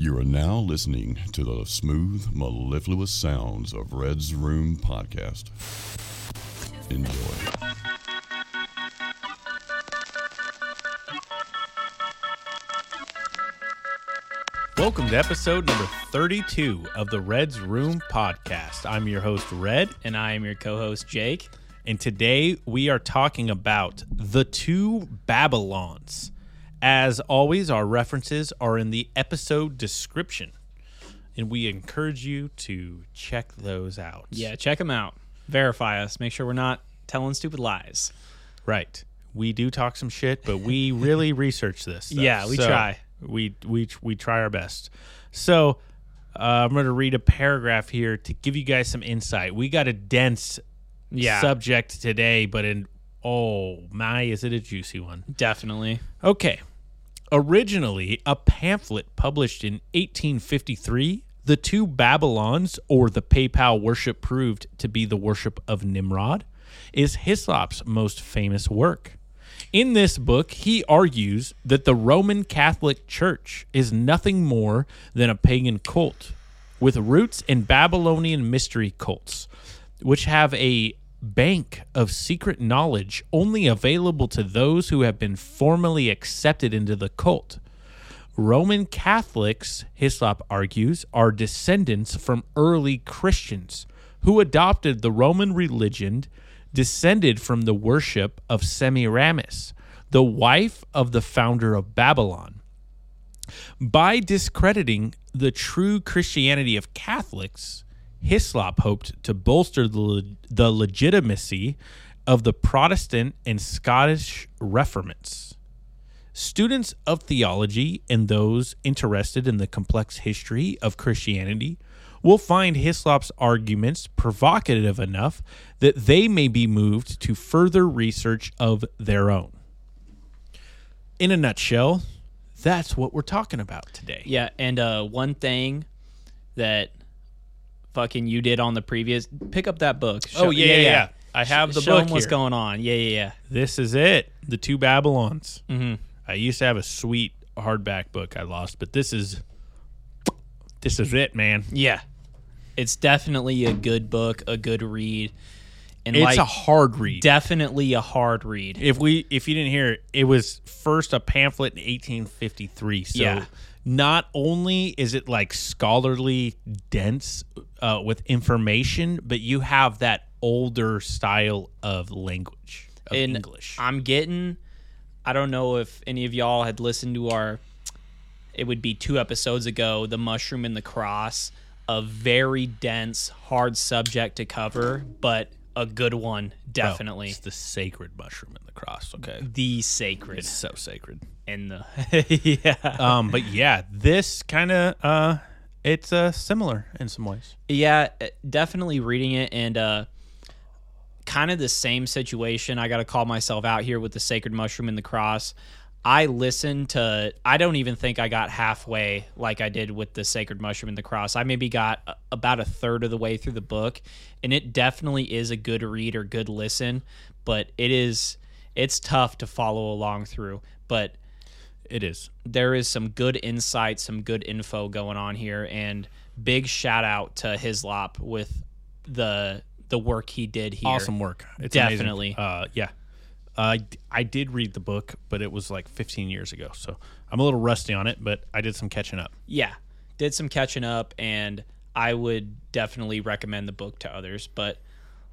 You are now listening to the smooth, mellifluous sounds of Red's Room Podcast. Enjoy. Welcome to episode number 32 of the Red's Room podcast. I'm your host, Red, And I am your co host, Jake. and today we are talking about the two Babylons. As always, our references are in the episode description, and we encourage you to check those out. Yeah, check them out. Verify us. Make sure we're not telling stupid lies. Right. We do talk some shit, but we really research this. stuff. Yeah, we So, try. We we we try our best. So uh, I'm going to read a paragraph here to give you guys some insight. We got a dense Yeah. subject today, but in oh my, is it a juicy one? Definitely. Okay. Originally a pamphlet published in 1853, the two Babylons, or the Papal worship proved to be the worship of Nimrod, is Hislop's most famous work. In this book, he argues that the Roman Catholic Church is nothing more than a pagan cult with roots in Babylonian mystery cults, which have a bank of secret knowledge only available to those who have been formally accepted into the cult. Roman Catholics, Hislop argues, are descendants from early Christians who adopted the Roman religion, descended from the worship of Semiramis, the wife of the founder of Babylon. By discrediting the true Christianity of Catholics, Hislop hoped to bolster the, le- the legitimacy of the Protestant and Scottish reformants. Students of theology and those interested in the complex history of Christianity will find Hislop's arguments provocative enough that they may be moved to further research of their own. In a nutshell, that's what we're talking about today. Yeah. And uh, one thing that fucking you did on the previous pick up that book. Oh, yeah, yeah, yeah. I have the Show book 'em what's here. going on. Yeah, yeah, yeah. This is it. The two Babylons. Mm-hmm. I used to have a sweet hardback book I lost, but this is this is it, man. Yeah. It's definitely a good book, a good read. And It's like a hard read. definitely a hard read. if we if you didn't hear it, it was first a pamphlet in 1853. So Yeah. Not only is it like scholarly dense uh, with information, but you have that older style of language of in English. I'm getting I don't know if any of y'all had listened to our it would be two episodes ago, The Mushroom and the Cross, a very dense, hard subject to cover, but a good one, definitely. it's the sacred mushroom in the cross. Okay, the sacred it's so sacred. and the yeah. Um, but yeah, this kind of uh, it's uh similar in some ways. Yeah, uh, definitely reading it and uh kind of the same situation. I got to call myself out here with the sacred mushroom and the cross. I listened to I don't even think I got halfway like I did with the sacred mushroom and the cross. I maybe got about a third of the way through the book and it definitely is a good read or good listen, but it is it's tough to follow along through. But It is. there is some good insight, some good info going on here, and big shout out to Hislop with the the work he did here. awesome work. It's amazing. Definitely. Uh, yeah. Uh, I did read the book, but it was like 15 years ago, so I'm a little rusty on it. But I did some catching up. Yeah, did some catching up, and I would definitely recommend the book to others. But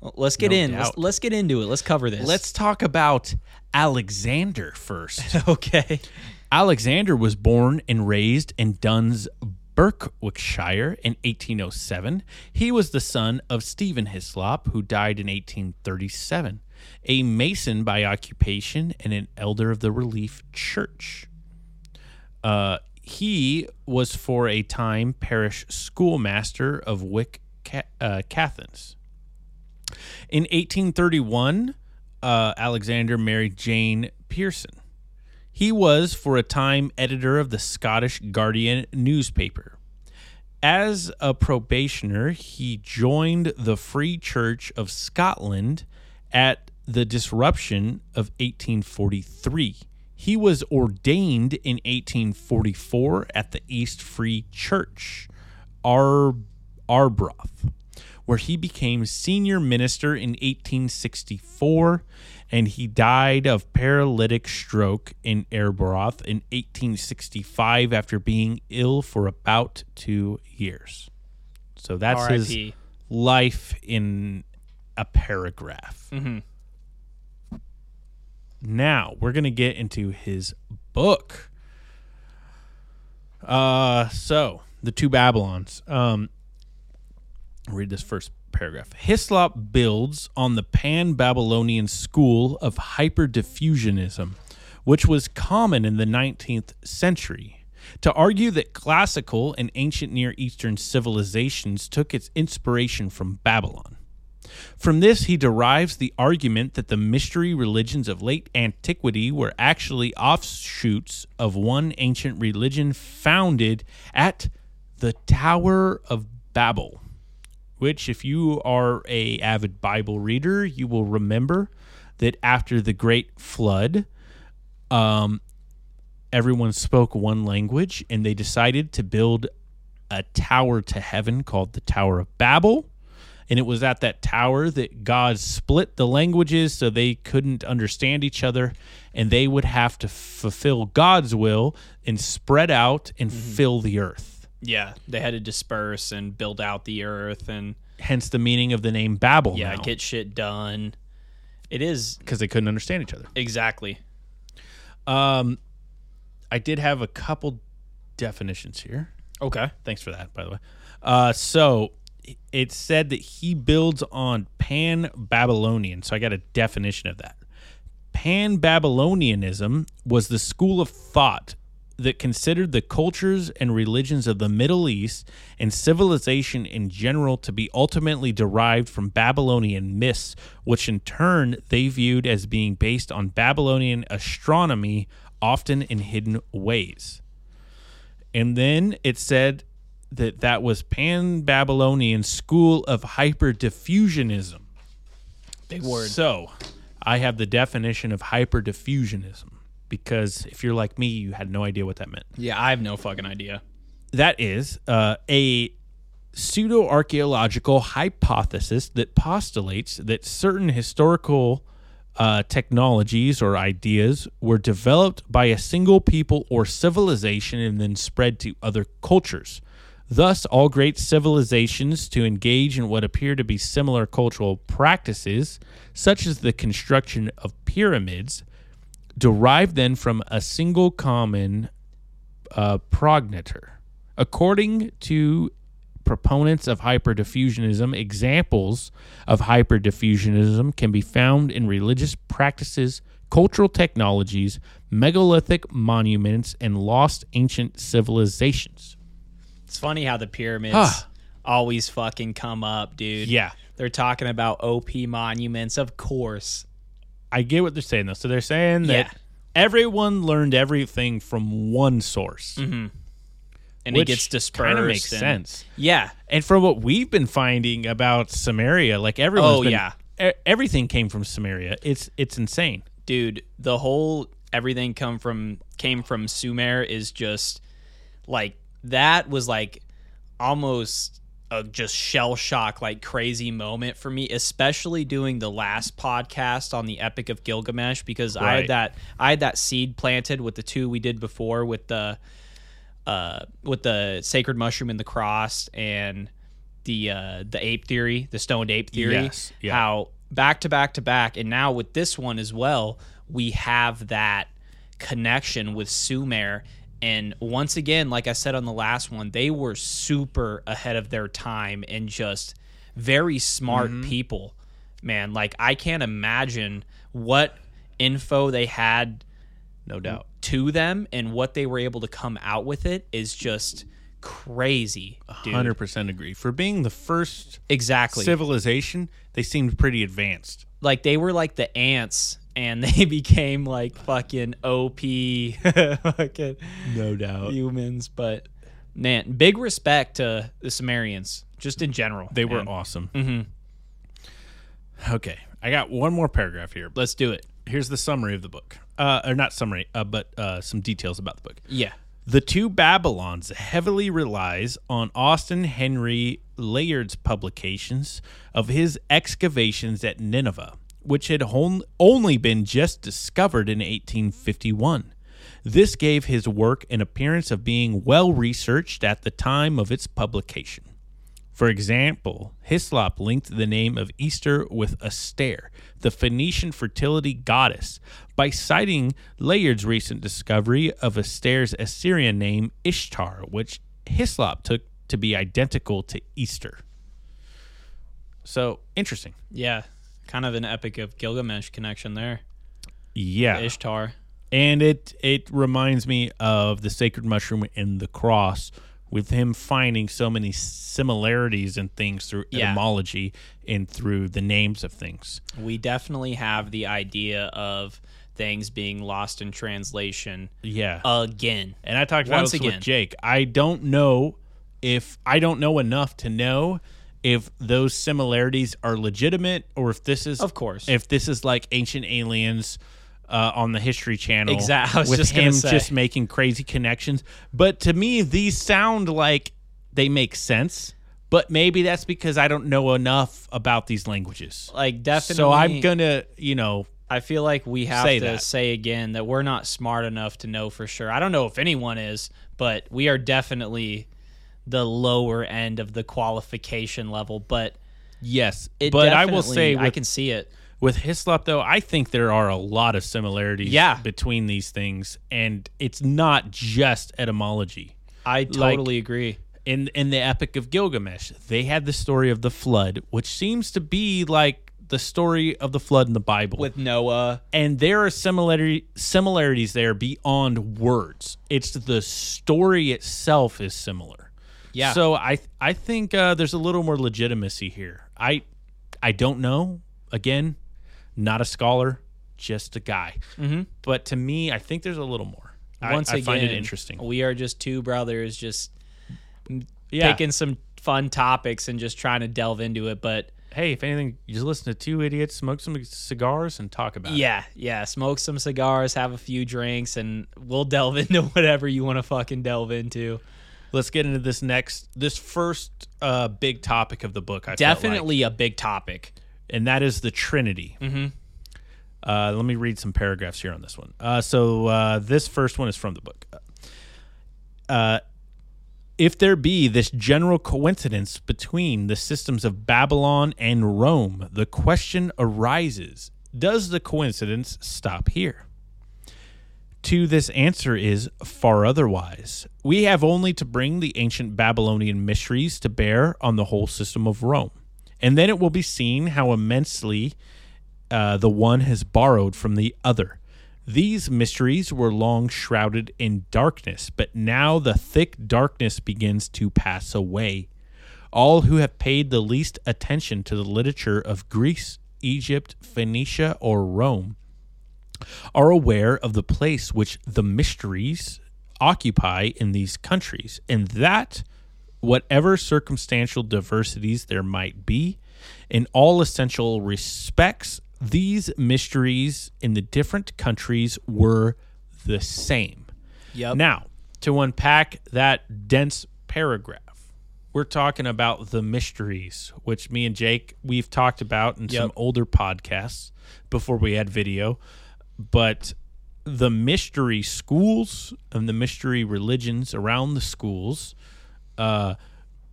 let's get No in. Let's, let's get into it. Let's cover this. Let's talk about Alexander first. okay. Alexander was born and raised in Duns, Berwickshire in 1807. He was the son of Stephen Hislop, who died in 1837, a mason by occupation and an elder of the Relief Church. Uh, he was for a time parish schoolmaster of Wick, uh, Caithness. In 1831, uh, Alexander married Jane Pearson. He was for a time editor of the Scottish Guardian newspaper. As a probationer, he joined the Free Church of Scotland at the disruption of 1843 He was ordained in 1844 at the East Free Church, Ar- Arbroath, where he became senior minister in 1864, and he died of paralytic stroke in Arbroath in 1865 after being ill for about two years. So that's his R.I.P.. life in a paragraph. Mm-hmm. Now we're gonna get into his book. Uh, so the two Babylons. Um, read this first paragraph. Hislop builds on the Pan Babylonian school of hyperdiffusionism, which was common in the 19th century, to argue that classical and ancient Near Eastern civilizations took its inspiration from Babylon. From this, he derives the argument that the mystery religions of late antiquity were actually offshoots of one ancient religion founded at the Tower of Babel which if you are a avid bible reader you will remember that after the great flood um, everyone spoke one language and they decided to build a tower to heaven called the tower of babel and it was at that tower that god split the languages so they couldn't understand each other and they would have to fulfill god's will and spread out and fill the earth Yeah, they had to disperse and build out the earth and hence the meaning of the name babel yeah, now. get shit done. It is because they couldn't understand each other. exactly. Um, I did have a couple definitions here. Okay. Thanks for that, by the way. Uh, so it said that he builds on Pan Babylonian. So I got a definition of that. Pan Babylonianism was the school of thought that considered the cultures and religions of the Middle East and civilization in general to be ultimately derived from Babylonian myths, which in turn they viewed as being based on Babylonian astronomy, often in hidden ways. And then it said that that was Pan Babylonian school of hyperdiffusionism. Big word. So, I have the definition of hyperdiffusionism because if you're like me, you had no idea what that meant. Yeah, I have no fucking idea. That is uh, a pseudo archaeological hypothesis that postulates that certain historical uh, technologies or ideas were developed by a single people or civilization and then spread to other cultures. Thus, all great civilizations to engage in what appear to be similar cultural practices, such as the construction of pyramids, derive then from a single common uh, progenitor. According to proponents of hyperdiffusionism, examples of hyperdiffusionism can be found in religious practices, cultural technologies, megalithic monuments, and lost ancient civilizations. It's funny how the pyramids always fucking come up, dude. Yeah. They're talking about OP monuments, of course. I get what they're saying though. So they're saying that Yeah. everyone learned everything from one source, mm-hmm. And it gets dispersed. Kind of makes and- sense. Yeah. And from what we've been finding about Sumeria, like everyone's Oh, been, yeah. e- everything came from Sumeria. It's it's insane. dude the whole everything come from came from sumer is just like that was like almost a just shell shock like crazy moment for me especially doing the last podcast on the epic of gilgamesh because i had that i had that seed planted with the two we did before with the uh with the sacred mushroom and the cross and the uh the ape theory the stoned ape theory Yes, yeah. how back to back to back and now with this one as well we have that connection with sumer and once again like i said on the last one they were super ahead of their time and just very smart Mm-hmm. people man like i can't imagine what info they had No doubt. to them and what they were able to come out with it is just crazy dude. Hundred percent agree. For being the first exactly civilization, they seemed pretty advanced. like they were like the ants and they became like fucking op fucking No doubt. humans but man big respect to the sumerians just in general They were awesome. Mm-hmm. Okay, I got one more paragraph here. let's do it here's the summary of the book. Uh, or not summary, uh, but uh, some details about the book. Yeah. The Two Babylons heavily relies on Austen Henry Layard's publications of his excavations at Nineveh, which had only been just discovered in 1851. This gave his work an appearance of being well researched at the time of its publication. For example, Hislop linked the name of Easter with Aster, the Phoenician fertility goddess, by citing Layard's recent discovery of Aster's Assyrian name Ishtar, which Hislop took to be identical to Easter. So interesting. Yeah. Kind of an epic of Gilgamesh connection there. Yeah. Ishtar. and it it reminds me of the sacred mushroom and the cross with him finding so many similarities and things through Yeah. etymology and through the names of things We definitely have the idea of things being lost in translation yeah again. and i talked about once this again. with jake i don't know if i don't know enough to know if those similarities are legitimate or if this is Of course. if this is like ancient aliens uh, on the History Channel, Exactly. With just him just making crazy connections. But to me, these sound like they make sense. But maybe that's because I don't know enough about these languages. Like definitely So I'm gonna, you know, I feel like we have Say to that. say again that we're not smart enough to know for sure. I don't know if anyone is, but we are definitely the lower end of the qualification level. But yes. it but I will say, I can see it. with Hislop though, I think there are a lot of similarities Yeah. between these things, and it's not just etymology. I totally agree. in in the epic of Gilgamesh, they had the story of the flood, which seems to be like the story of the flood in the Bible. With Noah, and there are similarity similarities there beyond words. It's the story itself is similar. Yeah. So I I think uh, there's a little more legitimacy here. I I don't know. Again, not a scholar, just a guy. Mm-hmm. But to me, I think there's a little more. Once I, again, find it interesting. We are just two brothers just Yeah. picking some fun topics and just trying to delve into it. But hey, if anything, you just listen to two idiots smoke some cigars and talk about it. yeah, yeah, smoke some cigars, have a few drinks, and we'll delve into whatever you want to fucking delve into. Let's get into this next, this first uh, big topic of the book. I felt like, Definitely a big topic. and that is the Trinity. Mm-hmm. Uh, let me read some paragraphs here on this one. Uh, so uh, this first one is from the book. Uh, if there be this general coincidence between the systems of Babylon and Rome, the question arises: Does the coincidence stop here? To this answer is far otherwise. We have only to bring the ancient Babylonian mysteries to bear on the whole system of Rome, and then it will be seen how immensely uh, the one has borrowed from the other. These mysteries were long shrouded in darkness, but now the thick darkness begins to pass away. All who have paid the least attention to the literature of Greece, Egypt, Phoenicia, or Rome are aware of the place which the mysteries occupy in these countries, and that whatever circumstantial diversities there might be, in all essential respects, these mysteries in the different countries were the same. Yep. Now, to unpack that dense paragraph, we're talking about the mysteries, which me and Jake we've talked about in some older podcasts before we had video. But the mystery schools and the mystery religions around the schools uh,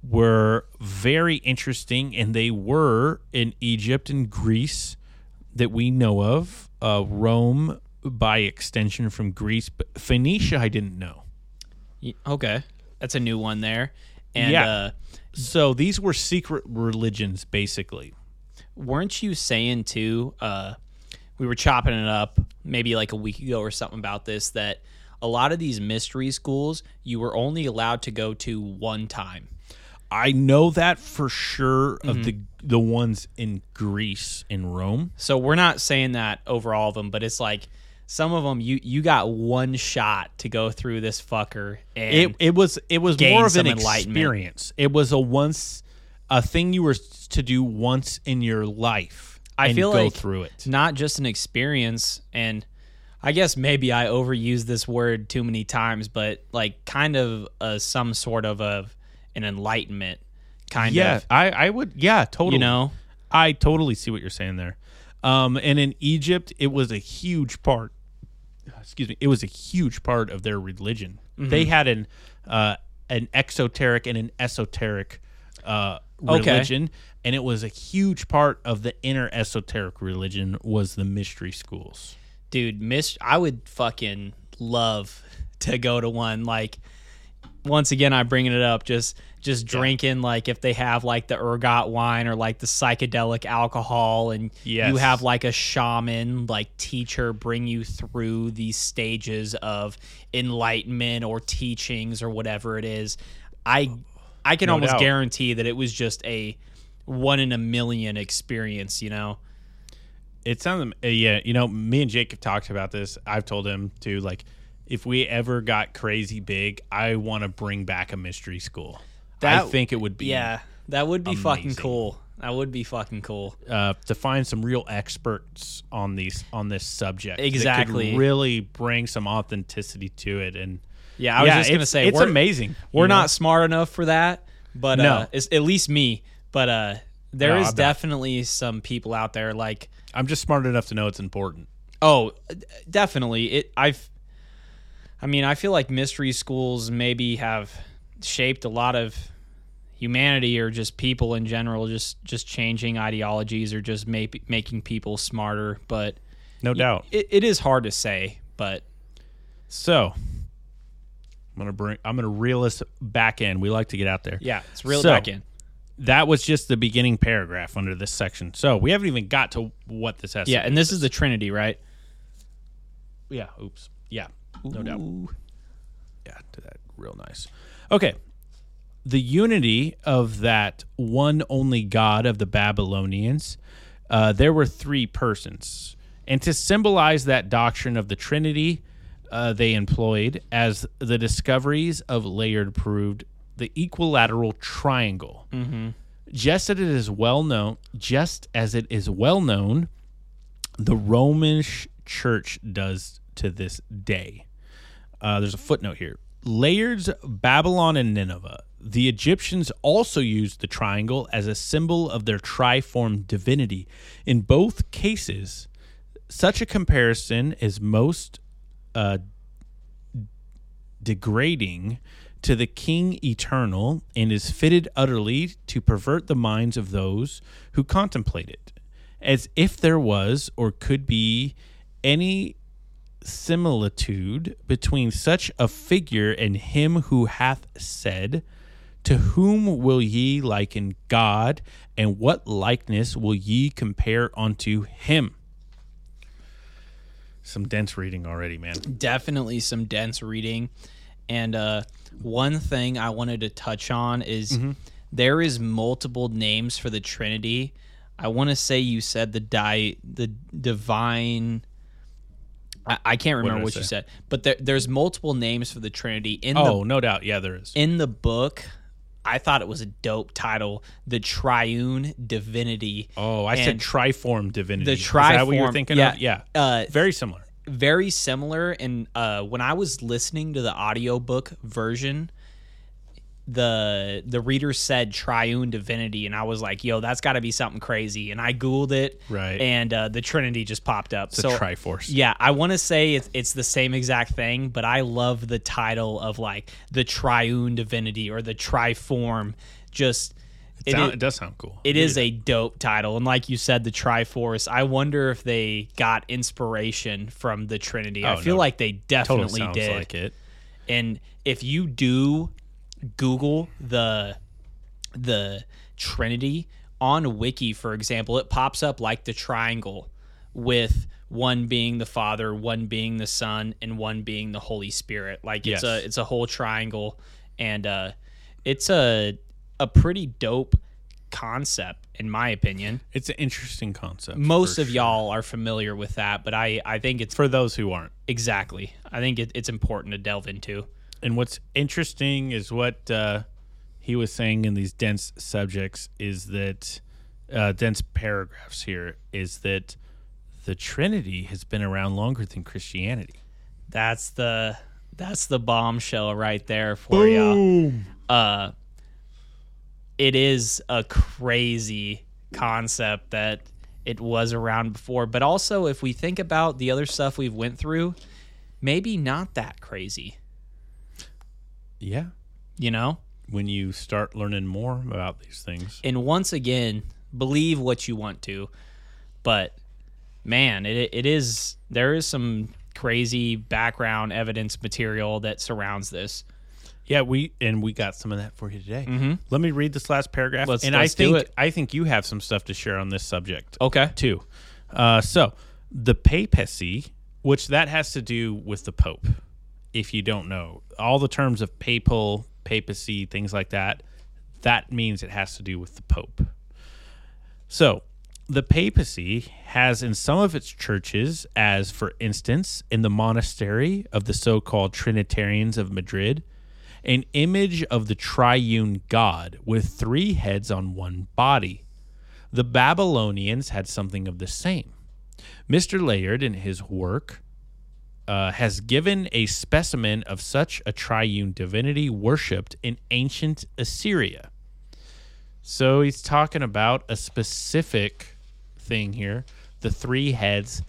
were very interesting, and they were in Egypt and Greece that we know of, uh, Rome by extension from Greece, but Phoenicia I didn't know. Okay. That's a new one there. And Yeah. uh, So these were secret religions, basically. weren't you saying too uh we were chopping it up maybe like a week ago or something about this that a lot of these mystery schools you were only allowed to go to one time I know that for sure of mm-hmm. the the ones in Greece and Rome. so we're not saying that over all of them but it's like some of them you you got one shot to go through this fucker and It it was it was more of an experience. It was a once a thing you were to do once in your life. I and feel go like through it. it's not just an experience and I guess maybe I overuse this word too many times, but like kind of a, some sort of a an enlightenment kind Yeah, of. I, I would. Yeah, totally. You know, I totally see what you're saying there. Um, and in Egypt, it was a huge part. Excuse me. It was a huge part of their religion. Mm-hmm. They had an uh, an exoteric and an esoteric uh, Okay. And it was a huge part of the inner esoteric religion was the mystery schools. dude, miss I would fucking love to go to one like once again I'm bringing it up just just drinking like if they have like the ergot wine or like the psychedelic alcohol and Yes. you have like a shaman like teacher bring you through these stages of enlightenment or teachings or whatever it is i oh, i can No almost doubt. guarantee that it was just a one in a million experience you know It sounds uh, yeah. You know, me and Jake have talked about this. I've told him to like, if we ever got crazy big, I want to bring back a mystery school. I think it would be yeah that would be fucking cool that would be fucking cool uh, to find some real experts on these on this subject. that Exactly. really bring some authenticity to it, and Yeah, I was Yeah, just gonna say it's we're, amazing. We're you know? not smart enough for that, but No. uh, it's at least me. But uh, there No, is definitely some people out there like, I'm just smart enough to know it's important. oh, definitely it. I've, I mean, I feel like mystery schools maybe have shaped a lot of humanity or just people in general, just just changing ideologies or just maybe making people smarter. But No doubt. it, it is hard to say. But So I'm gonna bring. I'm gonna reel us back in. We like to get out there. yeah, it's real So- back in. That was just the beginning paragraph under this section. So we haven't even got to what this has. to Yeah, and this is the Trinity, right? Yeah. Oops. Yeah. No doubt. Yeah. Do that real nice. Okay. The unity of that one only God of the Babylonians, uh, there were three persons. And to symbolize that doctrine of the Trinity, uh, they employed, as the discoveries of Layard proved, the equilateral triangle. Just as it is well known, just as it is well known the Roman church does to this day. Uh, there's a footnote here. Layards, Babylon, and Nineveh. The Egyptians also used the triangle as a symbol of their triform divinity. In both cases, such a comparison is most uh, degrading to the King Eternal and is fitted utterly to pervert the minds of those who contemplate it, as if there was or could be any similitude between such a figure and him who hath said, To whom will ye liken God, and what likeness will ye compare unto him? Some dense reading already, man. definitely some dense reading and uh one thing i wanted to touch on is there is multiple names for the trinity i want to say you said the di the divine i, I can't remember I what, you said but there, there's multiple names for the trinity in Oh, no doubt. Yeah, there is. the in the book i thought it was a dope title the triune divinity Oh, I said triform divinity. the Is that what you're triform- thinking yeah. of? Yeah. uh Very similar. Very similar and uh when i was listening to the audiobook version the the reader said triune divinity and i was like yo that's got to be something crazy and i googled it Right. and uh, the trinity just popped up The so Triforce. yeah i want to say it's, it's the same exact thing but i love the title of like the triune divinity or the triform just It, sound- is- it does sound cool. it is a dope title, and like you said, the Triforce. I wonder if they got inspiration from the Trinity. I Oh, feel no. like they totally definitely sounds did. like it. And if you do Google the the Trinity on Wiki, for example, it pops up like the triangle with one being the Father, one being the Son, and one being the Holy Spirit. Like it's Yes. a it's a whole triangle, and uh, it's a a pretty dope concept in my opinion. It's an interesting concept. Most of sure. y'all are familiar with that, but I I think it's For those who aren't. exactly. I think it, it's important to delve into. And what's interesting is what uh, he was saying in these dense subjects is that uh, dense paragraphs here is that the Trinity has been around longer than Christianity. That's the that's the bombshell right there for y'all. Uh, it is a crazy concept that it was around before, but also if we think about the other stuff we've went through, maybe not that crazy. Yeah. You know, When you start learning more about these things. and once again, believe what you want to, but man, it it is there is some crazy background evidence material that surrounds this. Yeah, we and we got some of that for you today. Let me read this last paragraph, Let's- and let's I do think it. I think you have some stuff to share on this subject. Okay. too. Uh, so the papacy, which that has to do with the pope. If you don't know, all the terms of papal, papacy, things like that, that means it has to do with the pope. So the papacy has in some of its churches, as for instance, in the monastery of the so called Trinitarians of Madrid, an image of the triune God with three heads on one body. The Babylonians had something of the same. Mr. Layard, in his work, uh, has given a specimen of such a triune divinity worshipped in ancient Assyria. So he's talking about a specific thing here the three heads.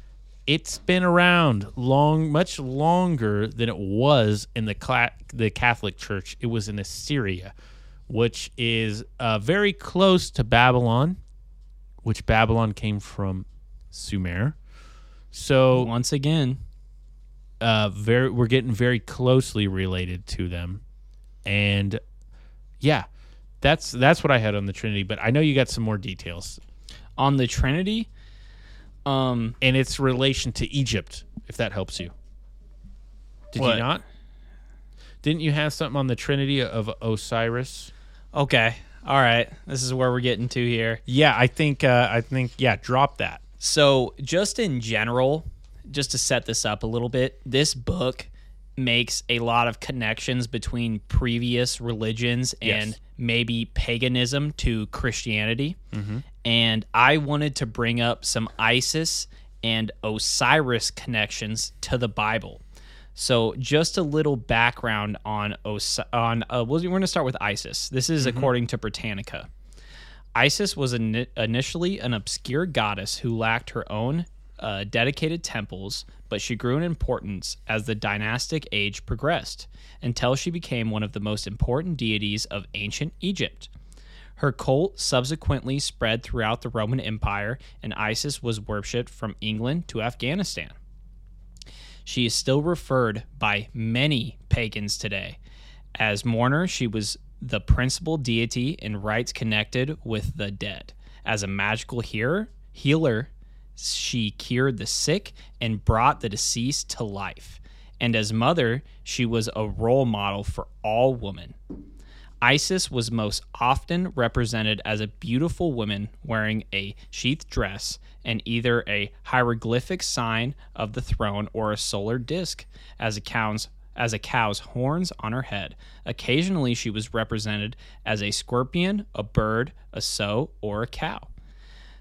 It's been around long, much longer than it was in the cla- the Catholic Church. It was in Assyria, which is uh, very close to Babylon, which Babylon came from Sumer. So Once again, uh, very we're getting very closely related to them, and yeah, that's that's what I had on the Trinity. But I know you got some more details on the Trinity, um, and its relation to Egypt, if that helps you. Did What? you not? Didn't you have something on the Trinity of Osiris? okay, all right, this is where we're getting to here. Yeah, I think uh, I think yeah, drop that. So, just in general, just to set this up a little bit, this book makes a lot of connections between previous religions and Yes. maybe paganism to Christianity. And I wanted to bring up some Isis and Osiris connections to the Bible. So, just a little background on Os- on uh, we're going to start with Isis. This is according to Britannica. Isis was ini initially an obscure goddess who lacked her own uh, dedicated temples, but she grew in importance as the dynastic age progressed until she became one of the most important deities of ancient Egypt. Her cult subsequently spread throughout the Roman Empire, and Isis was worshipped from England to Afghanistan. She is still referred by many pagans today. As mourner, she was the principal deity in rites connected with the dead. As a magical healer, healer, she cured the sick and brought the deceased to life. And as mother, she was a role model for all women. Isis was most often represented as a beautiful woman wearing a sheath dress and either a hieroglyphic sign of the throne or a solar disk as a cow's as a cow's horns on her head. Occasionally she was represented as a scorpion, a bird, a sow, or a cow.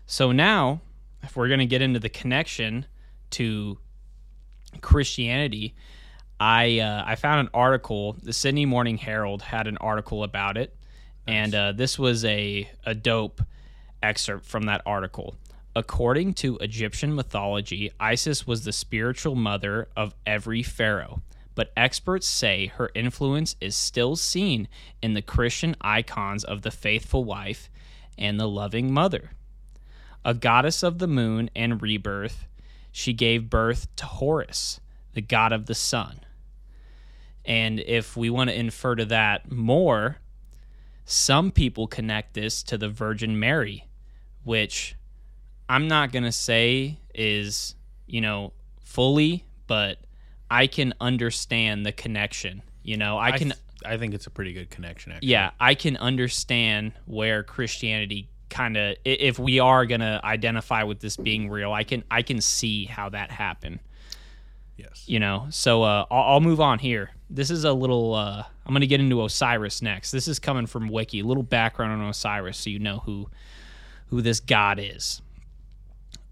So now, if we're going to get into the connection to Christianity, I uh, I found an article. The Sydney Morning Herald had an article about it, and uh, this was a a dope excerpt from that article. According to Egyptian mythology, Isis was the spiritual mother of every pharaoh, but experts say her influence is still seen in the Christian icons of the faithful wife and the loving mother. A goddess of the moon and rebirth, she gave birth to Horus, the god of the sun. And if we want to infer to that more, some people connect this to the Virgin Mary, which I'm not going to say is, you know, fully, but I can understand the connection. You know, I I can th- I think it's a pretty good connection. Actually. yeah, I can understand where Christianity kind of if we are going to identify with this being real, I can I can see how that happened Yes. you know so uh, I'll, I'll move on here this is a little uh, i'm going to get into osiris next this is coming from wiki a little background on osiris so you know who who this god is.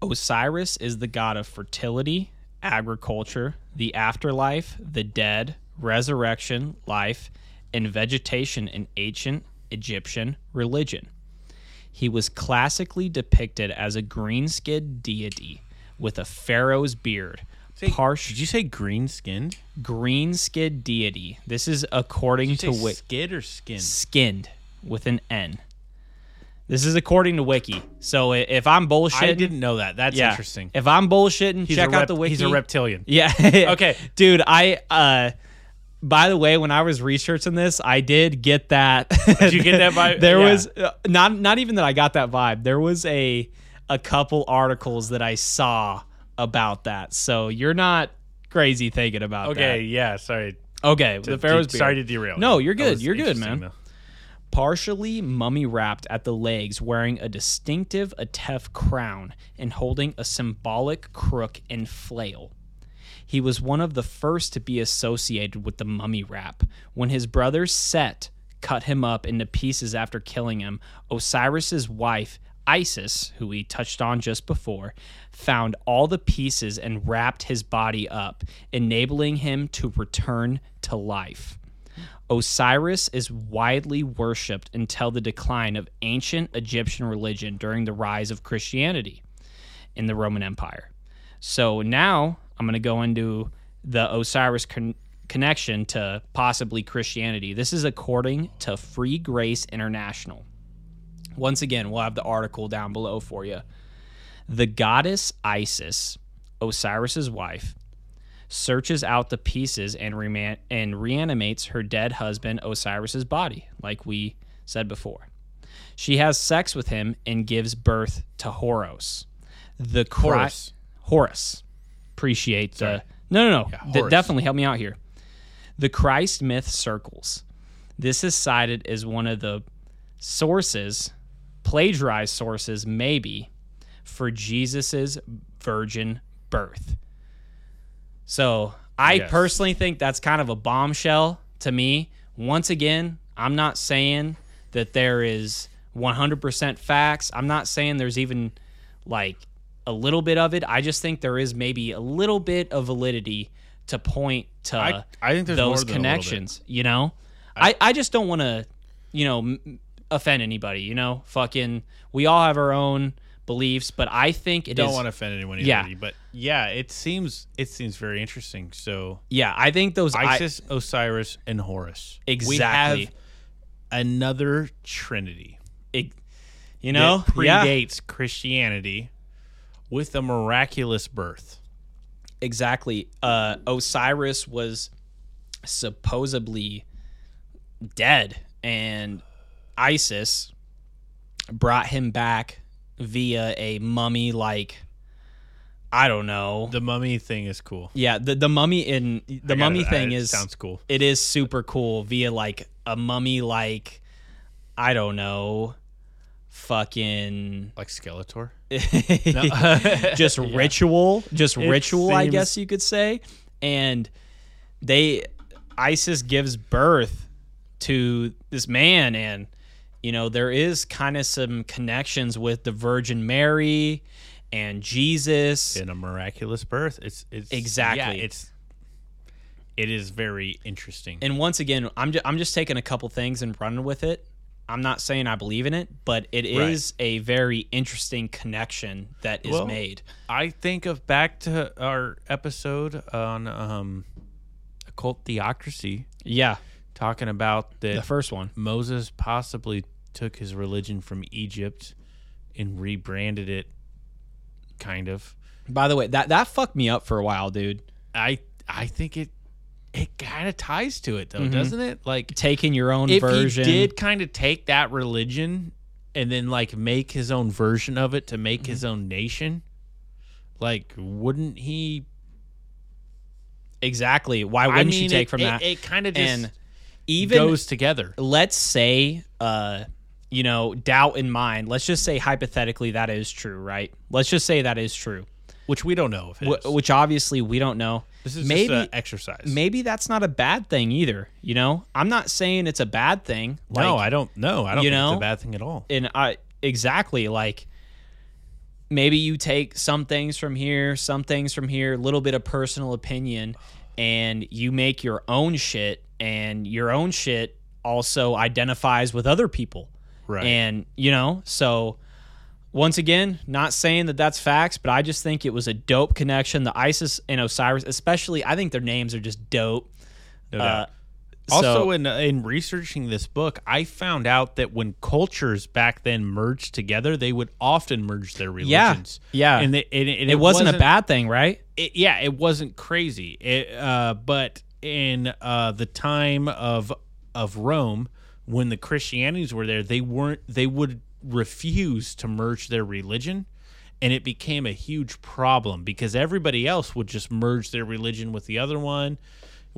Osiris is the god of fertility, agriculture, the afterlife, the dead, resurrection, life, and vegetation in ancient Egyptian religion. He was classically depicted as a green skinned deity with a pharaoh's beard. Partial Did you say green skinned? green skinned deity. This is according to Wiki. skid or skin? Skinned with an N. This is according to Wiki. So if I'm bullshitting, I didn't know that. That's yeah. interesting. If I'm bullshitting, He's check a out the Wiki. He's a reptilian. Yeah. Okay. Dude, I uh by the way, when I was researching this, I did get that. Did you get that vibe? there Yeah. was uh, not not even that I got that vibe. There was a a couple articles that I saw about that. So you're not crazy thinking about that. Okay, yeah, sorry. Okay. the Pharaoh's de- sorry to derail. No, you. you're good. You're good, man. though. partially mummy wrapped at the legs, wearing a distinctive Atef crown and holding a symbolic crook and flail. He was one of the first to be associated with the mummy wrap. When his brother Set cut him up into pieces after killing him, Osiris's wife, Isis, who we touched on just before, found all the pieces and wrapped his body up, enabling him to return to life. Osiris is widely worshipped until the decline of ancient Egyptian religion during the rise of Christianity in the Roman Empire. So now I'm going to go into the Osiris con- connection to possibly Christianity. This is according to Free Grace International. Once again, we'll have the article down below for you. The goddess Isis, Osiris's wife, searches out the pieces and, reman- and reanimates her dead husband Osiris's body, like we said before. She has sex with him and gives birth to Horus. The Chri- Horus. Horus. Appreciate Sorry. the no, no, no. Yeah, definitely help me out here. The Christ myth circles. This is cited as one of the sources, plagiarized sources, maybe, for Jesus's virgin birth. So I Yes. personally think that's kind of a bombshell to me. Once again, I'm not saying that there is 100% facts. I'm not saying there's even like a little bit of it. I just think there is maybe a little bit of validity to point to I- I think there's those than a little bit. connections. You know, I, I just don't want to, you know, m- offend anybody. You know, fucking, we all have our own beliefs, but I think it Don't want to offend anyone, Yeah. yeah. But yeah, it seems it seems very interesting. So yeah, I think those I- Isis, Osiris, and Horus. We Exactly. have another Trinity. it- you know, that yeah, predates Christianity with a miraculous birth. exactly. Uh, Osiris was supposedly dead, and Isis brought him back via a mummy like I don't know. The mummy thing is cool. yeah, the the mummy in the I mummy I- thing it is sounds cool. It is super cool via like a mummy like I don't know, fucking Like Skeletor. just ritual, just It ritual, I guess you could say. And they Isis gives birth to this man and you know there is kind of some connections with the Virgin Mary and Jesus. in a miraculous birth. It's it's Exactly. Yeah, it's it is very interesting. And once again, I'm just, I'm just taking a couple things and running with it. I'm not saying I believe in it, but it is Right. a very interesting connection that is Well, made. I think of back to our episode on um occult theocracy, Yeah, talking about the first one. Moses possibly took his religion from Egypt and rebranded it kind of. By the way, that that fucked me up for a while, dude. I I think it it kind of ties to it though, doesn't it? Like Taking your own if version. he did kind of take that religion and then like make his own version of it to make his own nation, like wouldn't he? exactly. Why wouldn't mean, you take it, from it, that? It kind of just and even goes together. let's say, uh, you know, doubt in mind. Let's just say hypothetically that is true, right? Let's just say that is true, Which we don't know if it which obviously we don't know. this is maybe just an exercise. maybe that's not a bad thing either. You know, I'm not saying it's a bad thing. no, I don't know. I don't you think know, it's a bad thing at all. and I exactly like maybe you take some things from here, some things from here, a little bit of personal opinion, and you make your own shit, and your own shit also identifies with other people. Right. And, you know, so once again, not saying that that's facts, but I just think it was a dope connection. The Isis and Osiris, especially, I think their names are just dope. No Uh, doubt. Also, so- in in researching this book, I found out that when cultures back then merged together, they would often merge their religions. yeah. and, they, and, and it, wasn't, a bad thing, right? it, yeah, it wasn't crazy. It, uh, but in uh, the time of of Rome, when the Christianities were there, they weren't. They would refuse to merge their religion, and it became a huge problem because everybody else would just merge their religion with the other one.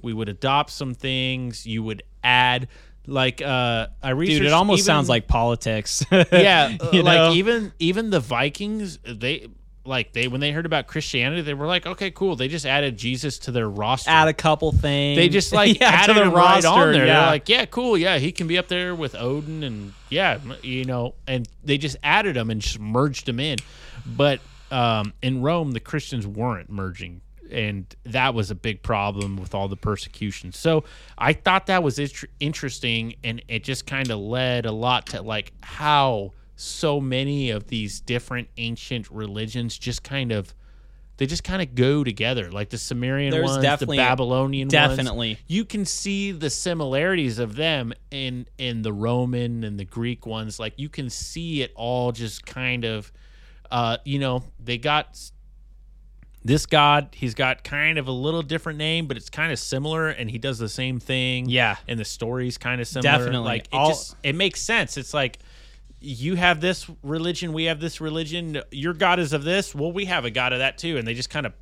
We would adopt some things. You would add. Like uh, I researched. Dude, it almost even- sounds like politics. yeah, You like know? even even the Vikings, they like they when they heard about Christianity, they were like, okay, cool. They just added Jesus to their roster. Add a couple things. they just like Yeah, added to the him roster. right on there. Yeah. They're like, yeah, cool, yeah, he can be up there with Odin, and yeah, you know, and they just added him and just merged him in. But um, in Rome, the Christians weren't merging. And that was a big problem with all the persecution. So I thought that was inter- interesting, and it just kind of led a lot to like how so many of these different ancient religions just kind of they just kind of go together like the sumerian There's ones definitely- the babylonian ones. definitely. you can see the similarities of them in in the roman and the greek ones like you can see it all just kind of uh you know they got this god he's got kind of a little different name but it's kind of similar and he does the same thing Yeah. and the story's kind of similar Definitely. like it All- just it makes sense it's like you have this religion we have this religion your god is of this well we have a god of that too and they just kind of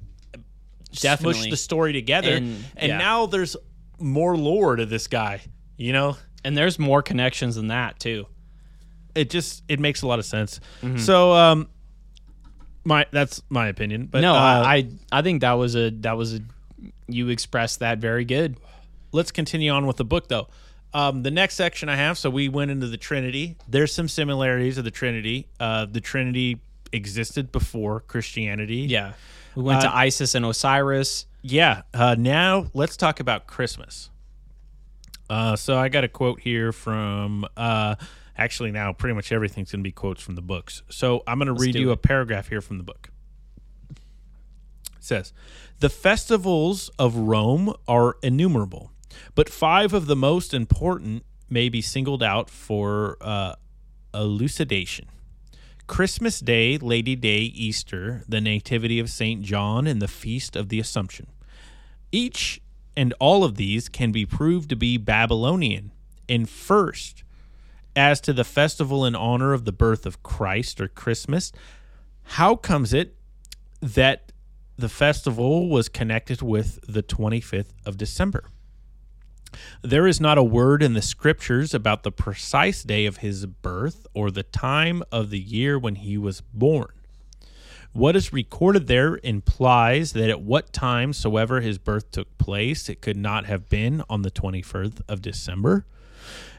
Definitely. the story together And- and, yeah. now there's more lore to this guy you know and there's more connections than that too. it just it makes a lot of sense Mm-hmm. so um my that's my opinion but no, uh, I I think that was a that was a you expressed that very good. let's continue on with the book though um, the next section i have so we went into the trinity there's some similarities of the trinity uh, the trinity existed before christianity Yeah. We went Uh, to Isis and Osiris. Yeah. Uh, now let's talk about Christmas. Uh, so I got a quote here from. Uh, actually, now pretty much everything's going to be quotes from the books. So I'm going to read you it. a paragraph here from the book. It says, "The festivals of Rome are innumerable, but five of the most important may be singled out for uh, elucidation." Christmas Day, Lady Day, Easter, the Nativity of St. John, and the Feast of the Assumption. Each and all of these can be proved to be Babylonian. And first, as to the festival in honor of the birth of Christ or Christmas, how comes it that the festival was connected with the 25th of December? There is not a word in the scriptures about the precise day of his birth or the time of the year when he was born. What is recorded there implies that at what time soever his birth took place, it could not have been on the 21st of December.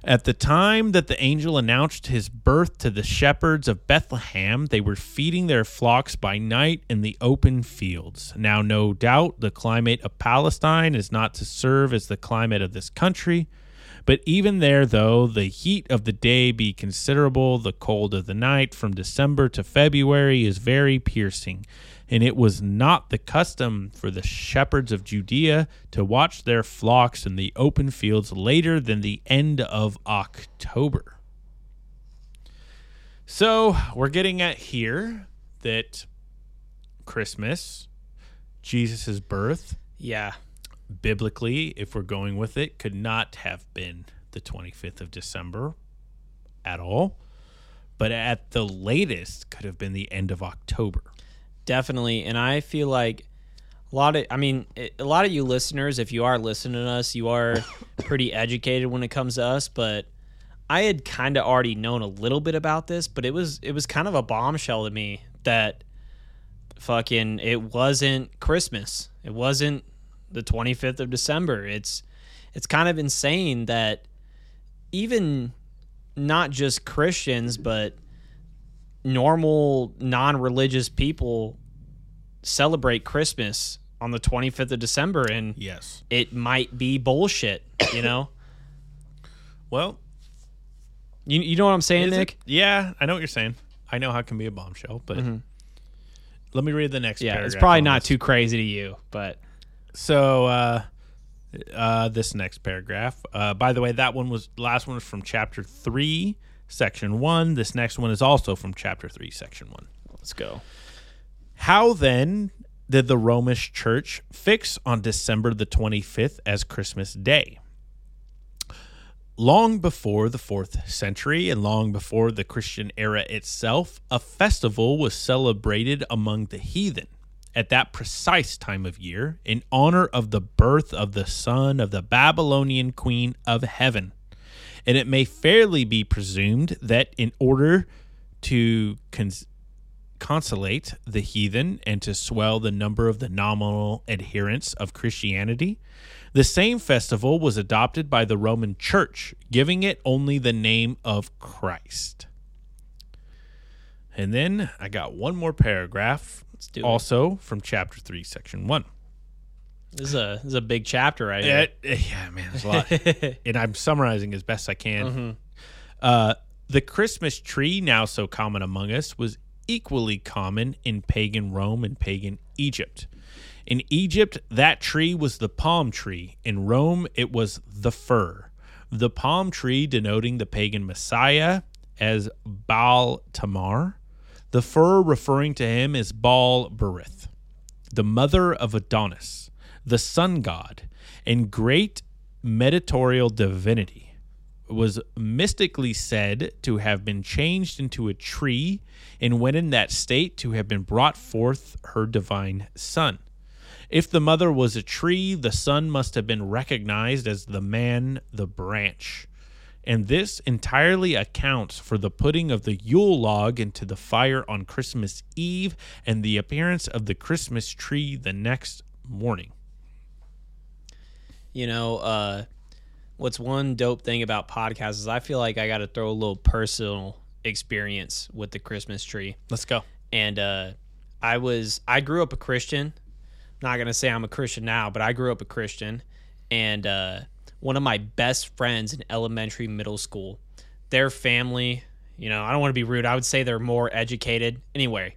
At the time that the angel announced his birth to the shepherds of Bethlehem, they were feeding their flocks by night in the open fields. Now, no doubt, the climate of Palestine is not to serve as the climate of this country. But even there, though the heat of the day be considerable, the cold of the night from December to February is very piercing. And it was not the custom for the shepherds of Judea to watch their flocks in the open fields later than the end of October. So we're getting at here that Christmas, Jesus' birth, Yeah. biblically, if we're going with it, could not have been the 25th of December at all, but at the latest could have been the end of October. Definitely. And I feel like a lot of, I mean, a lot of you listeners, if you are listening to us, you are pretty educated when it comes to us. But I had kind of already known a little bit about this, but it was, it was kind of a bombshell to me that fucking, it wasn't Christmas. It wasn't the 25th of December. It's, it's kind of insane that even not just Christians, but normal non-religious people celebrate Christmas on the 25th of December and Yes. it might be bullshit, you know? Well, you, you know what I'm saying, is it- Nick? Yeah, I know what you're saying. I know how it can be a bombshell, but let me read the next. Mm-hmm. Yeah, it's probably not this. too crazy to you, but So, uh, uh, this next paragraph. Uh, by the way, that one was last one was from chapter three, section one. This next one is also from chapter three, section one. let's go. How then did the Romish Church fix on December the 25th as Christmas Day? Long before the fourth century and long before the Christian era itself, a festival was celebrated among the heathen at that precise time of year in honor of the birth of the son of the Babylonian queen of heaven. And it may fairly be presumed that in order to cons- consolate the heathen and to swell the number of the nominal adherents of Christianity, the same festival was adopted by the Roman Church, giving it only the name of Christ. And then I got one more paragraph, Let's do it. also from chapter 3, section 1. This is a this is a big chapter right here. It- yeah, man, there's a lot. and I'm summarizing as best I can. Uh, the Christmas tree, now so common among us, was equally common in pagan Rome and pagan Egypt. In Egypt, that tree was the palm tree. In Rome, it was the fir. The palm tree denoting the pagan Messiah as Baal Tamar, the fir referring to him as Baal Berith the mother of Adonis, the sun god, and great meditorial divinity, was mystically said to have been changed into a tree, and when in that state, to have been brought forth her divine son. If the mother was a tree, the son must have been recognized as the man, the branch. And this entirely accounts for the putting of the Yule log into the fire on Christmas Eve and the appearance of the Christmas tree the next morning. You know, uh, what's one dope thing about podcasts is I feel like I got to throw a little personal experience with the Christmas tree. Let's go. And uh, I was I grew up a Christian. Not gonna say I'm a Christian now, but I grew up a Christian. And uh, one of my best friends in elementary, middle school, their family, you know, I don't want to be rude. I would say they're more educated. Anyway,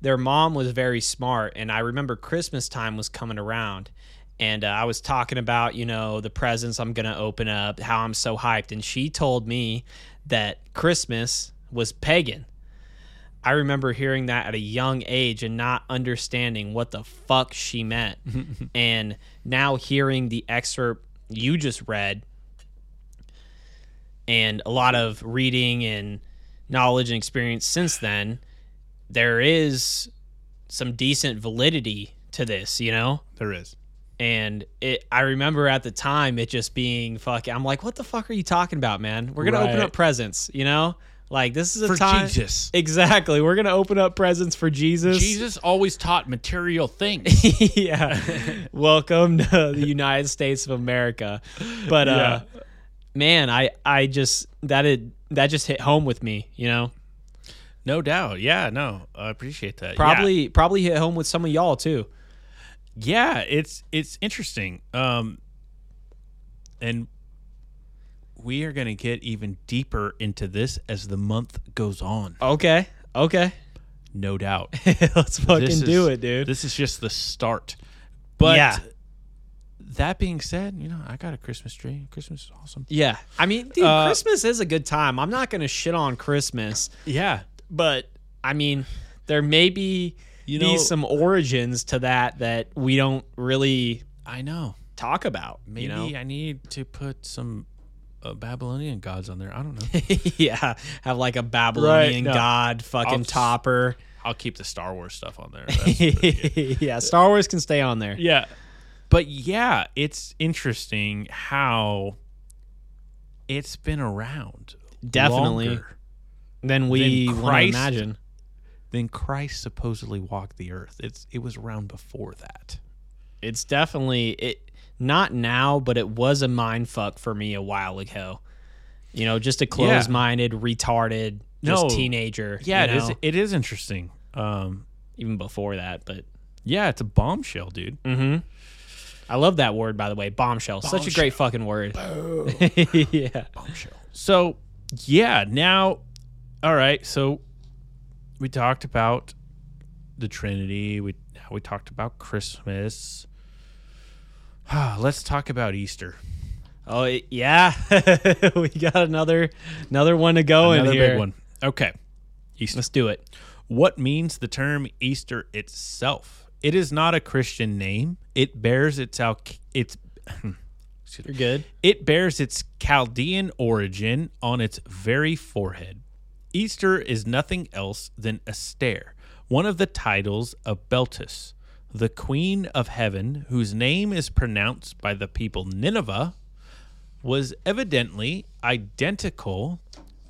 their mom was very smart, and I remember Christmas time was coming around, and uh, I was talking about you know the presents I'm gonna open up, how I'm so hyped, and she told me that Christmas was pagan. I remember hearing that at a young age and not understanding what the fuck she meant. and now hearing the excerpt you just read and a lot of reading and knowledge and experience since then, there is some decent validity to this, you know? There is. And it I remember at the time it just being fuck I'm like, what the fuck are you talking about, man? We're gonna open up presents, you know? Like this is a For time Jesus. Exactly. We're gonna open up presents for Jesus. Jesus always taught material things. yeah. Welcome to the United States of America. But uh man, I I just that it that just hit home with me, you know. no doubt. Yeah, no. I appreciate that. Yeah. Probably probably hit home with some of y'all too. Yeah it's it's interesting um and we are going to get even deeper into this as the month goes on Okay. Okay. no doubt Let's fucking This do is- it, dude. this is just the start but Yeah. that being said you know i got a christmas tree christmas is awesome yeah. I mean, dude, Uh, Christmas is a good time. I'm not gonna shit on Christmas, yeah but I mean, there may be You be some origins to that that we don't really i know talk about. maybe you know? i need to put some uh, babylonian gods on there i don't know yeah, have like a Babylonian no. god fucking I'll- topper. i'll keep the star wars stuff on there That's pretty good. yeah, Star Wars can stay on there. Yeah. But yeah, it's interesting how it's been around Definitely. Then we Then want to imagine. Than Christ supposedly walked the earth. It's it was around before that. It's definitely it. Not now, but it was a mind fuck for me a while ago. You know, just a closed-minded, retarded just No. teenager. Yeah, you it is. know? It is interesting. Um, Even before that, but yeah, it's a bombshell, dude. mm-hmm. I love that word, by the way. Bombshell. Such a great fucking word. yeah. Bombshell. So, yeah, now, all right. So, we talked about the Trinity. We we talked about Christmas. Let's talk about Easter. Oh yeah. we got another another one to go Another in here. big one. Okay, Easter. Let's do it. What means the term Easter itself? It is not a Christian name. It bears its al- its You're good. It bears its Chaldean origin on its very forehead. Easter is nothing else than Esther, one of the titles of Beltis, the queen of heaven, whose name is pronounced by the people Nineveh, was evidently identical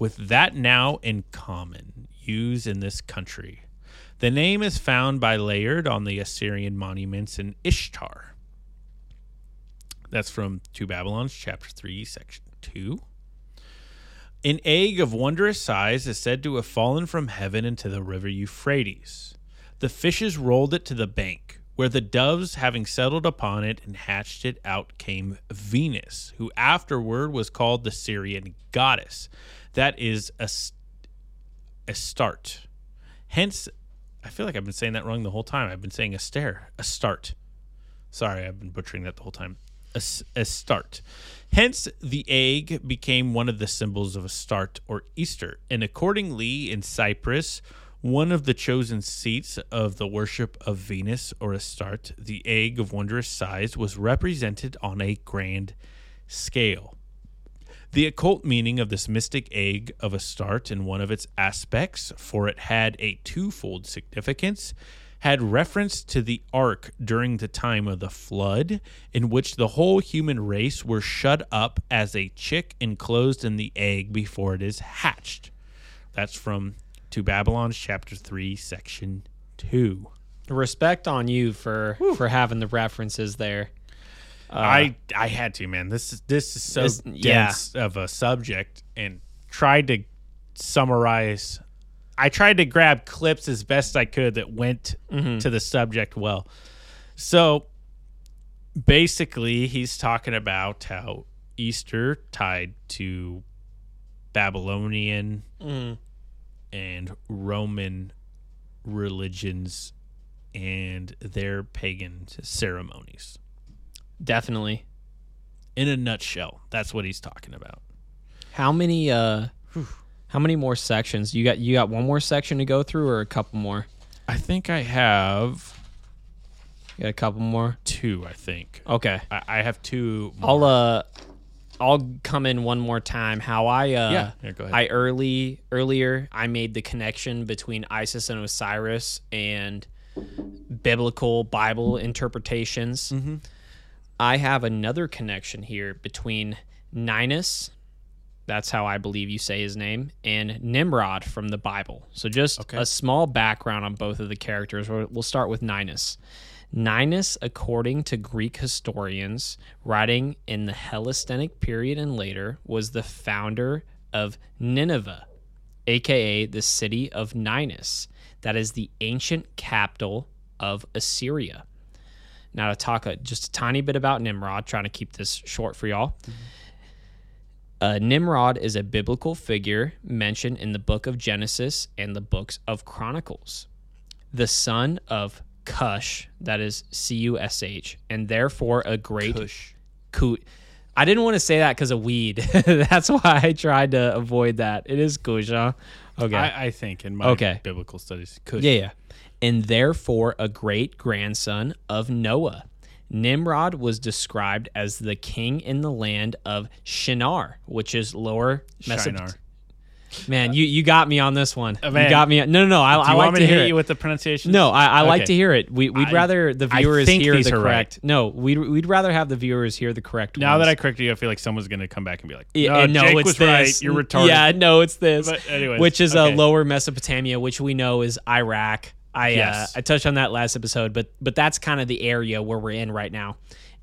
with that now in common use in this country. The name is found by Layard on the Assyrian monuments in Ishtar. That's from 2 Babylons, chapter 3, section 2. An egg of wondrous size is said to have fallen from heaven into the river Euphrates. The fishes rolled it to the bank, where the doves, having settled upon it and hatched it out, came Venus, who afterward was called the Syrian goddess. That is a, a start. Hence, I feel like I've been saying that wrong the whole time. I've been saying a stare, a start. Sorry, I've been butchering that the whole time. A, a start. Hence, the egg became one of the symbols of a start or Easter. And accordingly, in Cyprus, one of the chosen seats of the worship of Venus or Astarte, the egg of wondrous size, was represented on a grand scale. The occult meaning of this mystic egg of Astarte in one of its aspects, for it had a twofold significance, had reference to the ark during the time of the flood, in which the whole human race were shut up as a chick enclosed in the egg before it is hatched. That's from Two Babylons chapter 3, section 2. Respect on you for for having the references there. Uh, I I had to, man. This is this is so This- yeah. dense of a subject, and tried to summarize. I tried to grab clips as best I could that went to the subject well. So basically, he's talking about how Easter tied to Babylonian and Roman religions and their pagan ceremonies. Definitely. in a nutshell that's what he's talking about. How many uh how many more sections? You got you got one more section to go through or a couple more? i think i have You got a couple more? two i think Okay. i, I have two more. I'll uh I'll come in one more time. How I uh Yeah. Yeah, go ahead. I early earlier I made the connection between Isis and Osiris and biblical Bible interpretations. Mm-hmm. I have another connection here between Ninus, that's how I believe you say his name, and Nimrod from the Bible. So just Okay. a small background on both of the characters. We'll start with Ninus. Ninus, according to Greek historians writing in the Hellenistic period and later, was the founder of Nineveh, aka the city of Ninus. That is the ancient capital of Assyria. Now, to talk a, just a tiny bit about Nimrod, trying to keep this short for y'all. Mm-hmm. Uh, Nimrod is a biblical figure mentioned in the book of Genesis and the books of Chronicles. The son of Cush, that is C U S H, and therefore a great Cush. Cu- I didn't want to say that because of weed. That's why I tried to avoid that. It is Cush, huh? Okay. I, I think in my Okay. biblical studies could Yeah, yeah. And therefore a great grandson of Noah. Nimrod was described as the king in the land of Shinar, which is lower Mesopotamia. Man, you, you got me on this one. Uh. You got me. No, no, no. I, I like want me to hear it. you with the pronunciation? No, I, I like to hear it. We, we'd I- rather the viewers hear the are right. correct. No, we'd, we'd rather have the viewers hear the correct. Now ones. that I corrected you, I feel like someone's going to come back and be like, "No, and no, Jake it's was this. right. You're retarded." Yeah, no, it's this. Anyways, which is okay. uh, lower Mesopotamia, which we know is Iraq. I Yes. uh, I touched on that last episode, but but that's kind of the area where we're in right now.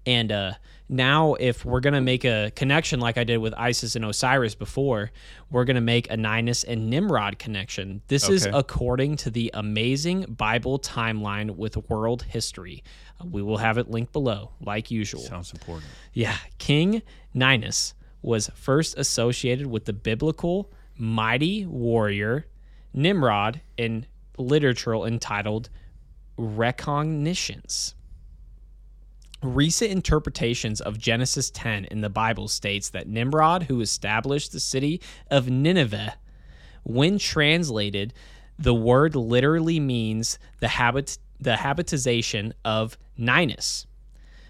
And uh, now if we're going to make a connection like I did with Isis and Osiris before, we're going to make a Ninus and Nimrod connection. This is according to the amazing Bible timeline with world history. Uh, We will have it linked below, like usual. Sounds important. Yeah, King Ninus was first associated with the biblical mighty warrior Nimrod in literature entitled Recognitions. Recent interpretations of Genesis 10 in the Bible states that Nimrod, who established the city of Nineveh, when translated, the word literally means the habit the habitization of Ninus.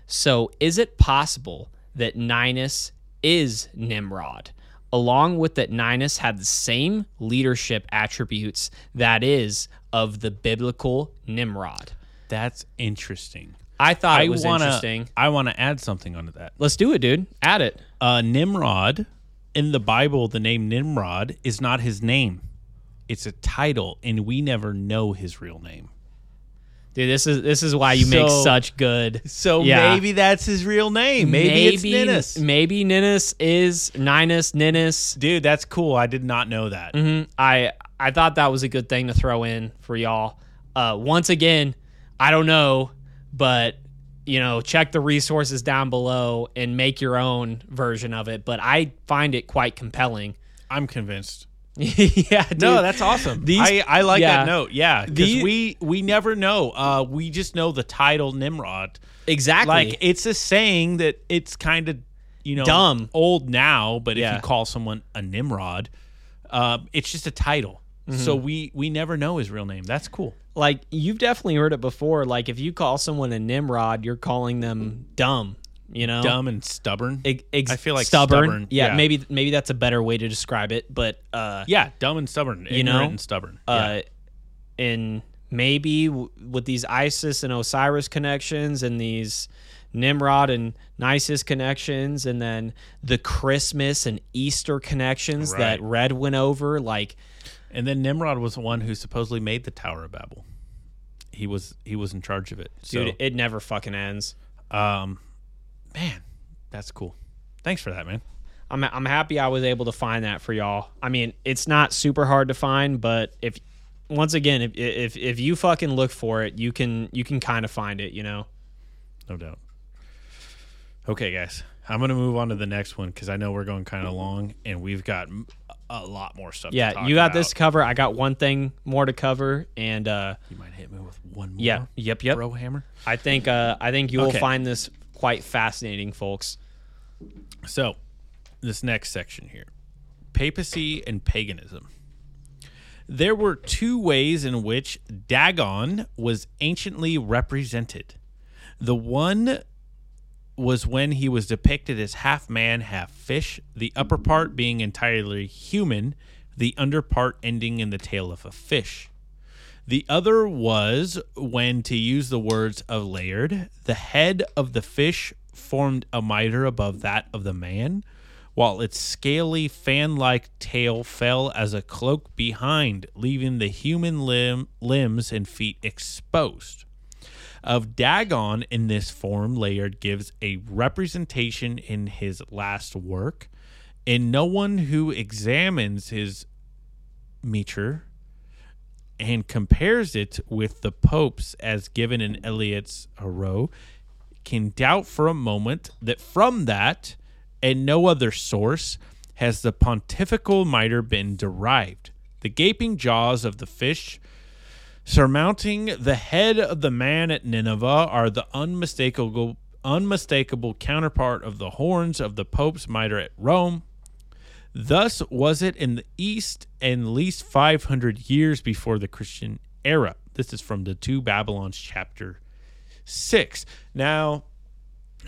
So, is it possible that Ninus is Nimrod, along with that Ninus had the same leadership attributes that is of the biblical Nimrod? That's interesting. I thought I it was wanna, interesting. I want to add something onto that. Let's do it, dude. Add it. Uh, Nimrod in the Bible, the name Nimrod is not his name. It's a title, and we never know his real name. Dude, this is this is why you make such good. So Yeah. maybe that's his real name. Maybe, it's Ninus. Maybe Ninus is Ninus Ninus. Dude, that's cool. I did not know that. Mhm. I I thought that was a good thing to throw in for y'all. Uh, once again, I don't know, but you know, check the resources down below and make your own version of it. But I find it quite compelling. I'm convinced. yeah, dude. No, that's awesome. These- I, I like yeah. that note. Yeah, because we we never know. Uh, we just know the title Nimrod. exactly Like it's a saying that it's kind of you know Dumb. old now, but if you call someone a Nimrod, um, it's just a title. Mm-hmm. So we we never know his real name. That's cool. like you've definitely heard it before. Like if you call someone a Nimrod, you're calling them dumb. You know, Dumb and stubborn. Ex- ex- I feel like stubborn. stubborn, Yeah, yeah. maybe maybe that's a better way to describe it. But uh, yeah, dumb and stubborn. You ignorant know? and stubborn. uh, and maybe w- with these Isis and Osiris connections and these Nimrod and Ninus connections, and then the Christmas and Easter connections that Red went over, like. And then Nimrod was the one who supposedly made the Tower of Babel. He was he was in charge of it. So, dude, it never fucking ends. um, man, that's cool. Thanks for that, man. I'm I'm happy I was able to find that for y'all. I mean, it's not super hard to find, but if once again, if if if you fucking look for it, you can you can kind of find it, you know. No doubt. Okay, guys, I'm gonna move on to the next one because I know we're going kind of long, and we've got a lot more stuff. to Yeah, you got about. this cover. I got one thing more to cover, and uh, You might hit me with one more. yeah, yep, yep. bro hammer. I think uh, I think you will Okay. find this quite fascinating, folks. So, this next section here papacy and paganism. There were two ways in which Dagon was anciently represented. The one was when he was depicted as half man, half fish, the upper part being entirely human, the under part ending in the tail of a fish. The other was when, to use the words of Layard, the head of the fish formed a mitre above that of the man, while its scaly fan like tail fell as a cloak behind, leaving the human limb, limbs and feet exposed. Of Dagon in this form, Layard gives a representation in his last work, and no one who examines his mitre and compares it with the Pope's as given in Eliot's Hero can doubt for a moment that from that and no other source has the pontifical mitre been derived. The gaping jaws of the fish surmounting the head of the man at Nineveh are the unmistakable unmistakable counterpart of the horns of the Pope's mitre at Rome. Thus was it in the East and least 500 years before the Christian era. This is from the two Babylons, chapter 6. Now,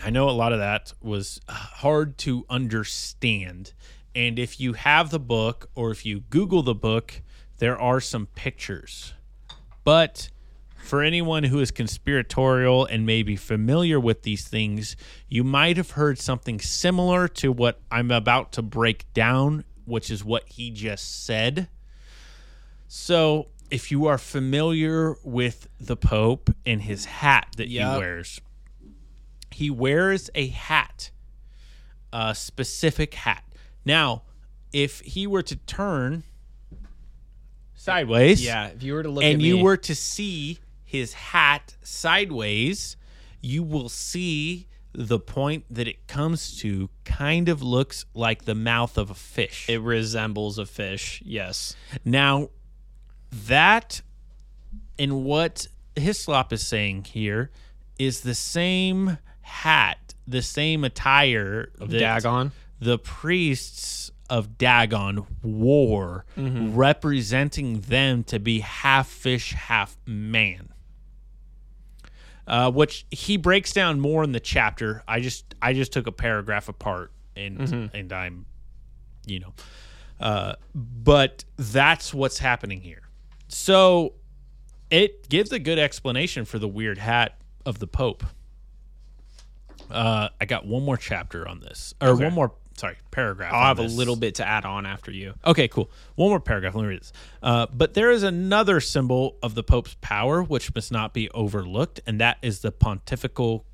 I know a lot of that was hard to understand. And if you have the book or if you Google the book, there are some pictures. But for anyone who is conspiratorial and maybe familiar with these things, you might have heard something similar to what I'm about to break down, which is what he just said. So, if you are familiar with the Pope and his hat that Yep. he wears, he wears a hat, a specific hat. Now, if he were to turn sideways, Yeah, if you were to look and you were to see his hat sideways, you will see the point that it comes to kind of looks like the mouth of a fish. it resembles a fish. Yes. Now, that and what Hislop is saying here is the same hat, the same attire of Dagon? the priests of Dagon wore, mm-hmm. representing them to be half fish, half man. Uh, which he breaks down more in the chapter. I just I just took a paragraph apart and and I'm, you know, uh, but that's what's happening here. So it gives a good explanation for the weird hat of the Pope. Uh, I got one more chapter on this, or Okay. one more, sorry, paragraph. I'll have a little bit to add on after you. Okay, cool. One more paragraph. Let me read this. Uh, but there is another symbol of the Pope's power which must not be overlooked, and that is the pontifical.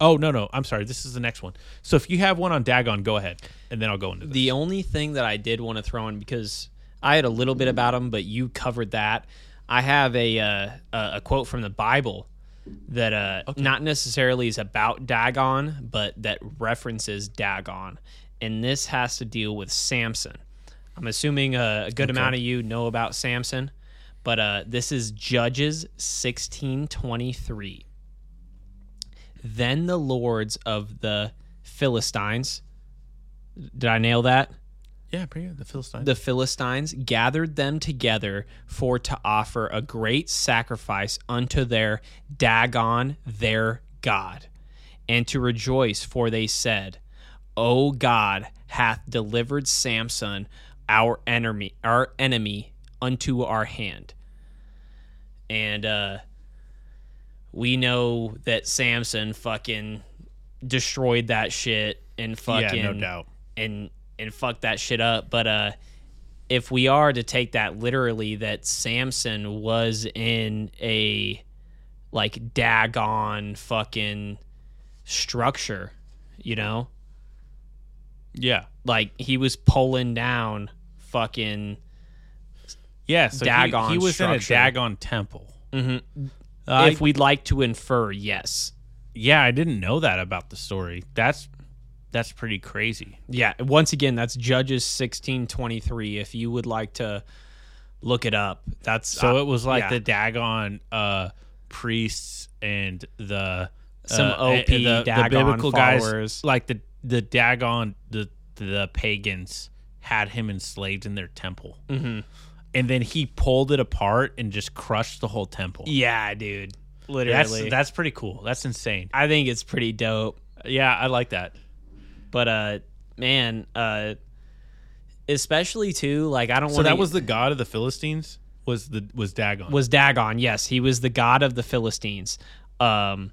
Oh no, no, I'm sorry. This is the next one. So if you have one on Dagon, go ahead, and then I'll go into this. The only thing that I did want to throw in because I had a little bit about him, but you covered that. I have a uh, a a quote from the Bible that uh, not necessarily is about Dagon, but that references Dagon, and this has to deal with Samson. I'm assuming a good amount of you know about Samson, but uh, this is Judges 16:23. Then the lords of the Philistines. Did I nail that? yeah, pretty good. The Philistines. the Philistines gathered them together for to offer a great sacrifice unto their Dagon, their God, and to rejoice, for they said, O God hath delivered Samson, our enemy, our enemy, unto our hand. And uh, we know that Samson fucking destroyed that shit and fucking yeah, no doubt. and and fuck that shit up. But uh, if we are to take that literally, that Samson was in a like Dagon fucking structure, you know, Yeah, like he was pulling down fucking. yeah. So he- Dagon he, was structure. in a Dagon temple. Mm-hmm. Uh, if we'd like to infer, yes, yeah, I didn't know that about the story. That's that's pretty crazy. yeah. Once again, that's Judges sixteen twenty three. If you would like to look it up, that's So uh, it was like yeah. the Dagon uh, priests and the Some uh, OP the, the Dagon biblical followers. guys, like the the Dagon, the the pagans had him enslaved in their temple, mm-hmm. and then he pulled it apart and just crushed the whole temple. Yeah, dude. that's Literally. that's pretty cool. That's insane. I think it's pretty dope. Yeah, I like that. But uh man, uh especially too, like I don't So want that was the god of the Philistines. Was the was Dagon? was Dagon. Yes, he was the god of the Philistines. Um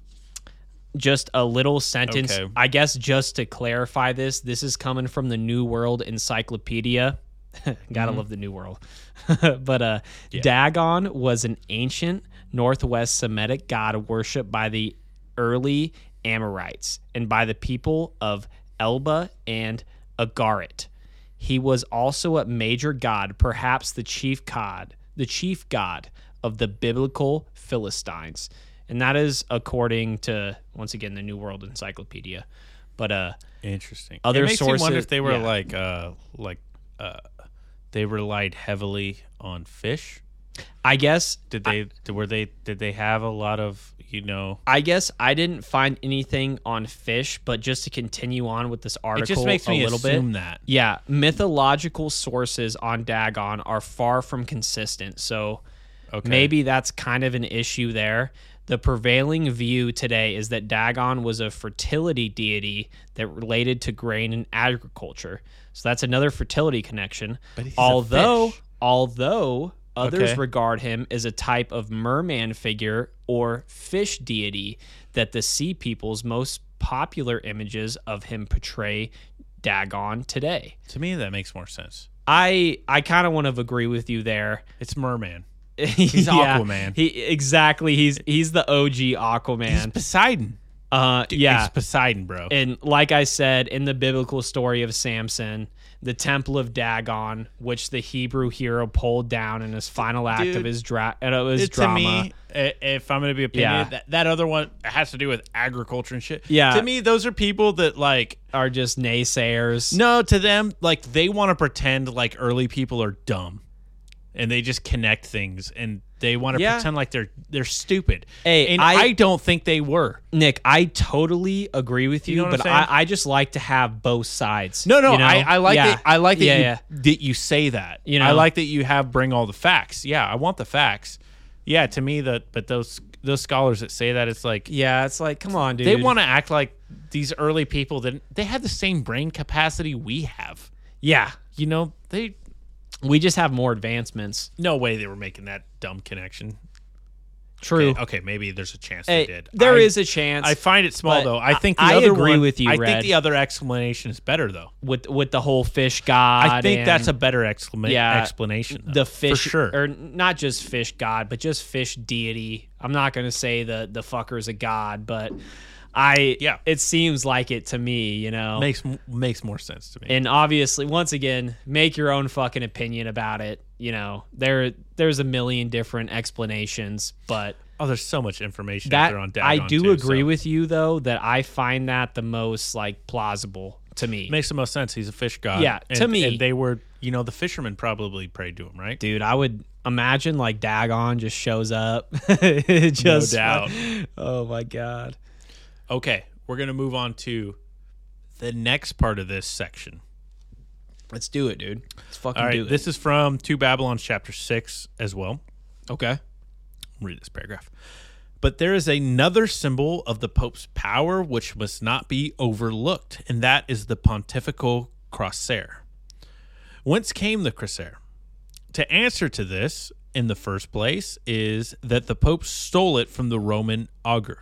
just a little sentence. Okay. I guess just to clarify this, this is coming from the New World Encyclopedia. Gotta love the New World. but uh Dagon was an ancient northwest Semitic god worshipped by the early Amorites and by the people of Ebla and Ugarit. He was also a major god, perhaps the chief god, the chief god of the biblical Philistines. And that is according to once again the New World Encyclopedia. But uh Interesting. Other it makes me wonder sources- if they were yeah. like uh like uh they relied heavily on fish. I guess Did they were they did they have a lot of you know I guess I didn't find anything on fish, but just to continue on with this article, it just makes me a little assume bit. that. Yeah, mythological sources on Dagon are far from consistent. So Okay. maybe that's kind of an issue there. The prevailing view today is that Dagon was a fertility deity that related to grain and agriculture. So that's another fertility connection. But he's a although fish. although others Okay. regard him as a type of merman figure or fish deity that the sea people's most popular images of him portray Dagon today. To me that makes more sense. I I kind of want to agree with you there. It's merman. He's Aquaman. He exactly. He's he's the OG Aquaman. He's Poseidon. Uh, yeah. It's Poseidon, bro. And like I said in the biblical story of Samson, the temple of Dagon, which the Hebrew hero pulled down in his final act of his, dra- uh, his It- drama. To me, if I'm going to be opinion, Yeah. that, that other one has to do with agriculture and shit. Yeah. To me, those are people that like are just naysayers. no to them like they want to pretend like early people are dumb, and they just connect things and they want to Yeah. pretend like they're they're stupid. Hey, and I- I, don't think they were. Nick, I totally agree with you, know but? I, I just like to have both sides. No, no, you know? I, I like Yeah. that. I like that yeah, you yeah. that you say that. You I like that you have bring all the facts. Yeah, I want the facts. Yeah, to me that, but those those scholars that say that, it's like Yeah, it's like, come on, dude. they want to act like these early people that they have the same brain capacity we have. Yeah, You know, they we just have more advancements. no way they were making that dumb connection. True. Okay, okay, maybe there's a chance Hey, they did. there I, is a chance. I find it small but though. I think the I other agree one- with you, I Red. think the other explanation is better though. with with the whole fish god. I think that's a and better exclama- Yeah, explanation. though, the fish for sure. or not just fish god, but just fish deity. I'm not gonna say the the fucker's a god, but I Yeah. it seems like it to me, you know. makes makes more sense to me. and obviously, once again, make your own fucking opinion about it. You know, there there's a million different explanations, but Oh, there's so much information out that there on I do too, agree so. with you though that I find that the most like plausible to me. Makes the most sense. He's a fish god. Yeah, and, to me- and they were, you know, the fishermen probably prayed to him, right? Dude, I would imagine like Dagon just shows up. just, doubt. Oh my god. Okay, we're gonna move on to the next part of this section. Let's do it, dude. Let's fucking All right, do it. this is from Two Babylon, chapter six, as well. okay. read this paragraph. But there is another symbol of the Pope's power which must not be overlooked, and that is the pontifical crosier. Whence came the crosier? To answer to this, in the first place, is that the Pope stole it from the Roman augur.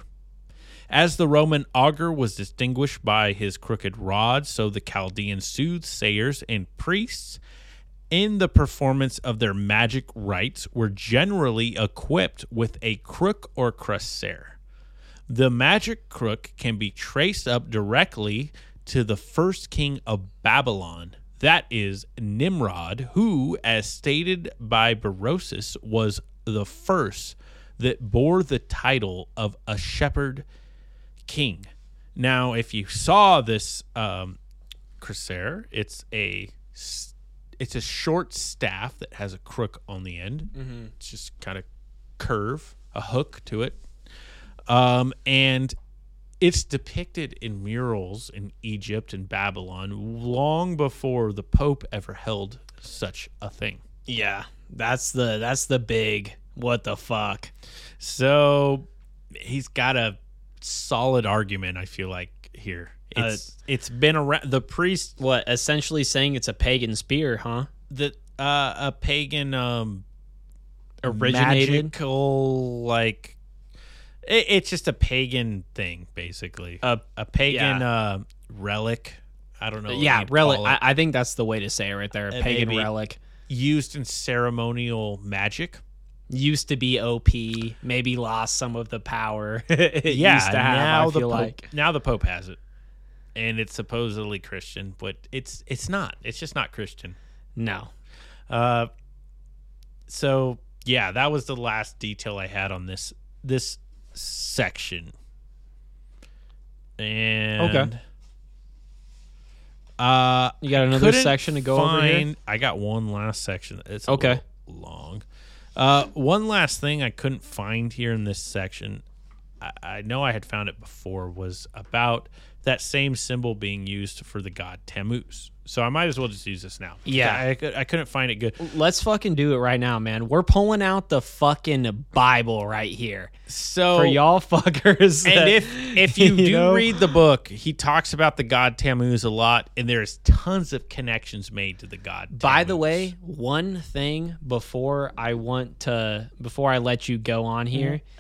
As the Roman augur was distinguished by his crooked rod, so the Chaldean soothsayers and priests in the performance of their magic rites were generally equipped with a crook or crosier. The magic crook can be traced up directly to the first king of Babylon, that is Nimrod, who, as stated by Berosus, was the first that bore the title of a shepherd king. Now, if you saw this um, crosier, it's a it's a short staff that has a crook on the end. It's just kind of curve, a hook to it, um, and it's depicted in murals in Egypt and Babylon long before the Pope ever held such a thing. Yeah. That's the that's the big what the fuck. So he's got a solid argument. I feel like here. Uh, It's it's been around. The priest What, essentially saying it's a pagan spear, huh? that uh, a pagan um Originated? magical like it, it's just a pagan thing basically Uh, a pagan yeah. uh relic i don't know yeah, relic. I, I think that's the way to say it right there. A Uh, pagan relic. used in ceremonial magic Used to be OP, maybe lost some of the power. it yeah used to have, now the pope like. now the pope has it and it's supposedly christian but it's it's not it's just not christian No. Uh, so yeah, that was the last detail I had on this this section. And Okay. Uh, You got another section to go over here? I got one last section. It's Okay. long. Uh, one last thing I couldn't find here in this section. I, I know I had found it before. Was about that same symbol being used for the god Tammuz. So I might as well just use this now. Yeah. I, I, could- I couldn't find it good. Let's fucking do it right now, man. We're pulling out the fucking Bible right here So for y'all fuckers. that- And if if you, do know? read the book, he talks about the god Tammuz a lot, and there's tons of connections made to the god. By the way, one thing before I want to before I let you go on here, Mm-hmm.